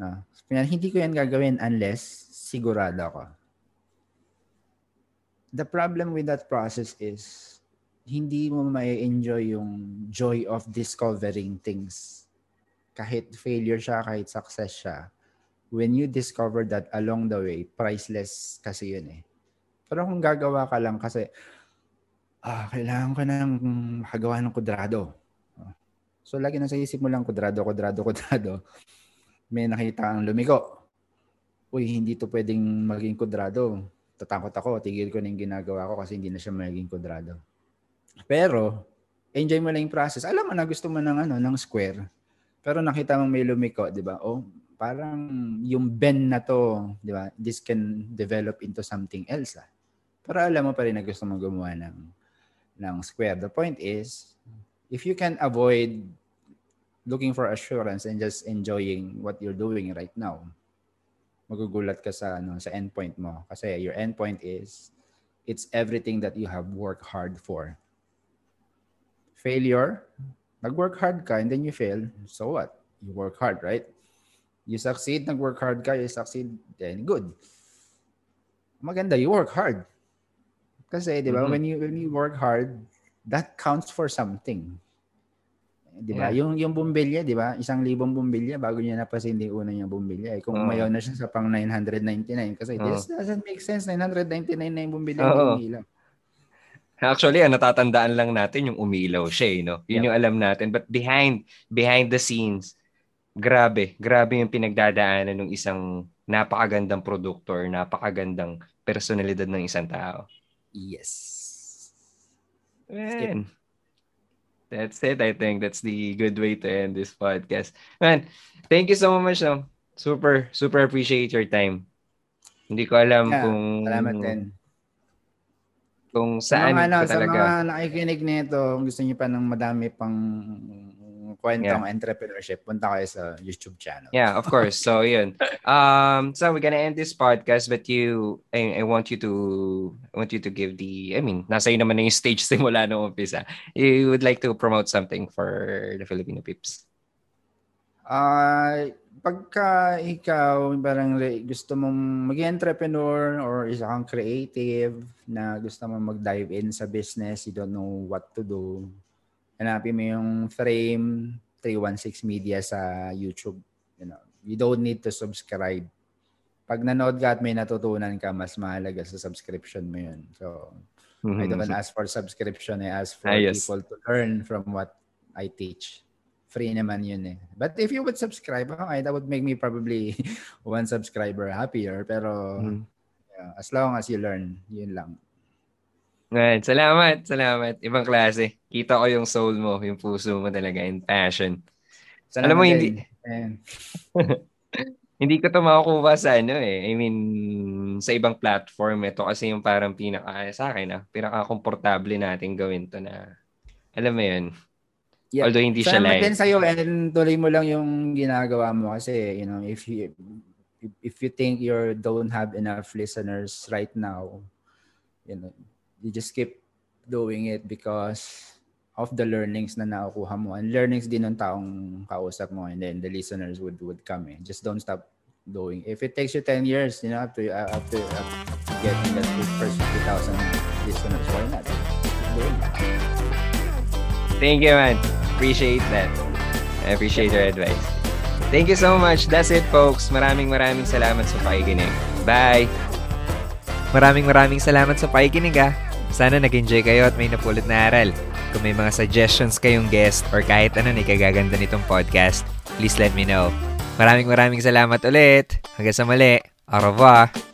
Uh, hindi ko yan gagawin unless sigurado ako. The problem with that process is hindi mo may enjoy yung joy of discovering things. Kahit failure siya, kahit success siya when you discover that along the way, priceless kasi yun eh. Pero kung gagawa ka lang kasi, ah, kailangan ko nang makagawa ng kudrado. So, lagi na sa isip mo lang, kudrado, kudrado, kudrado. May nakita ang lumiko. Uy, hindi to pwedeng maging kudrado. Tatakot ako, tigil ko na yung ginagawa ko kasi hindi na siya maging kudrado. Pero, enjoy mo lang yung process. Alam mo na gusto mo ng, ano, ng square. Pero nakita mo may lumiko, di ba? Oh, parang yung bend na to, di ba, this can develop into something else. Ah. Pero alam mo pa rin na gusto mo gumawa ng, ng square. The point is, if you can avoid looking for assurance and just enjoying what you're doing right now, magugulat ka sa ano sa endpoint mo kasi your endpoint is it's everything that you have worked hard for. Failure, nag-work hard ka and then you fail, so what? You work hard, right? You succeed, nag-work hard ka, you succeed, then good. Maganda, you work hard. Kasi, di ba, mm-hmm. when you when you work hard, that counts for something. Di ba? Yeah. Yung yung bumbilya, di ba? Isang libong bumbilya bago niya napasin yung una niyang bumbilya. Eh, kung uh mayaw na siya sa pang 999 kasi uh this doesn't make sense. 999 na yung bumbilya uh-huh. ng Actually, ang natatandaan lang natin yung umilaw siya, eh, no? Yun yeah. yung alam natin. But behind behind the scenes, grabe, grabe yung pinagdadaanan ng isang napakagandang produkto or napakagandang personalidad ng isang tao. Yes. Man. That's it. I think that's the good way to end this podcast. Man, thank you so much. No? Super, super appreciate your time. Hindi ko alam yeah, kung... Salamat din. Kung saan sa mga, ano, talaga. Sa mga nakikinig nito, gusto niyo pa ng madami pang kwentong yeah. entrepreneurship, punta kayo sa YouTube channel. Yeah, of course. So, <laughs> yun. Um, so we're gonna end this podcast, but you, I, I want you to, I want you to give the, I mean, nasa yun naman na yung stage <laughs> simula nung umpisa. You would like to promote something for the Filipino peeps? Uh, pagka ikaw parang gusto mong maging entrepreneur or isa kang creative na gusto mong mag-dive in sa business, you don't know what to do, hanapin mo yung frame 316 media sa YouTube. You know, you don't need to subscribe. Pag nanood ka at may natutunan ka, mas mahalaga sa subscription mo yun. So, mm-hmm. I don't ask for subscription. I ask for ah, yes. people to learn from what I teach free naman yun eh. But if you would subscribe, okay, that would make me probably <laughs> one subscriber happier. Pero mm. yeah, as long as you learn, yun lang. Right. Salamat, salamat. Ibang klase. Kita ko yung soul mo, yung puso mo talaga, in passion. Salamat Alam mo, hindi... <laughs> hindi ko to makukuha sa ano eh. I mean, sa ibang platform. Ito kasi yung parang pinaka, sa akin ah, pinaka-komportable natin gawin to na, alam mo yun, Yeah. Although hindi siya live. din sa'yo and tuloy mo lang yung ginagawa mo kasi, you know, if you if you think you don't have enough listeners right now, you know, you just keep doing it because of the learnings na nakukuha mo and learnings din ng taong kausap mo and then the listeners would would come in. Just don't stop doing. If it takes you 10 years, you know, after after, after getting that first 50,000 listeners, why not? Thank you, man. appreciate that. I appreciate your advice. Thank you so much. That's it, folks. Maraming maraming salamat sa pakikinig. Bye! Maraming maraming salamat sa pakikinig ah. Sana nag-enjoy kayo at may napulot na aral. Kung may mga suggestions kayong guest or kahit ano na ikagaganda nitong podcast, please let me know. Maraming maraming salamat ulit. Hanggang sa mali. Au revoir!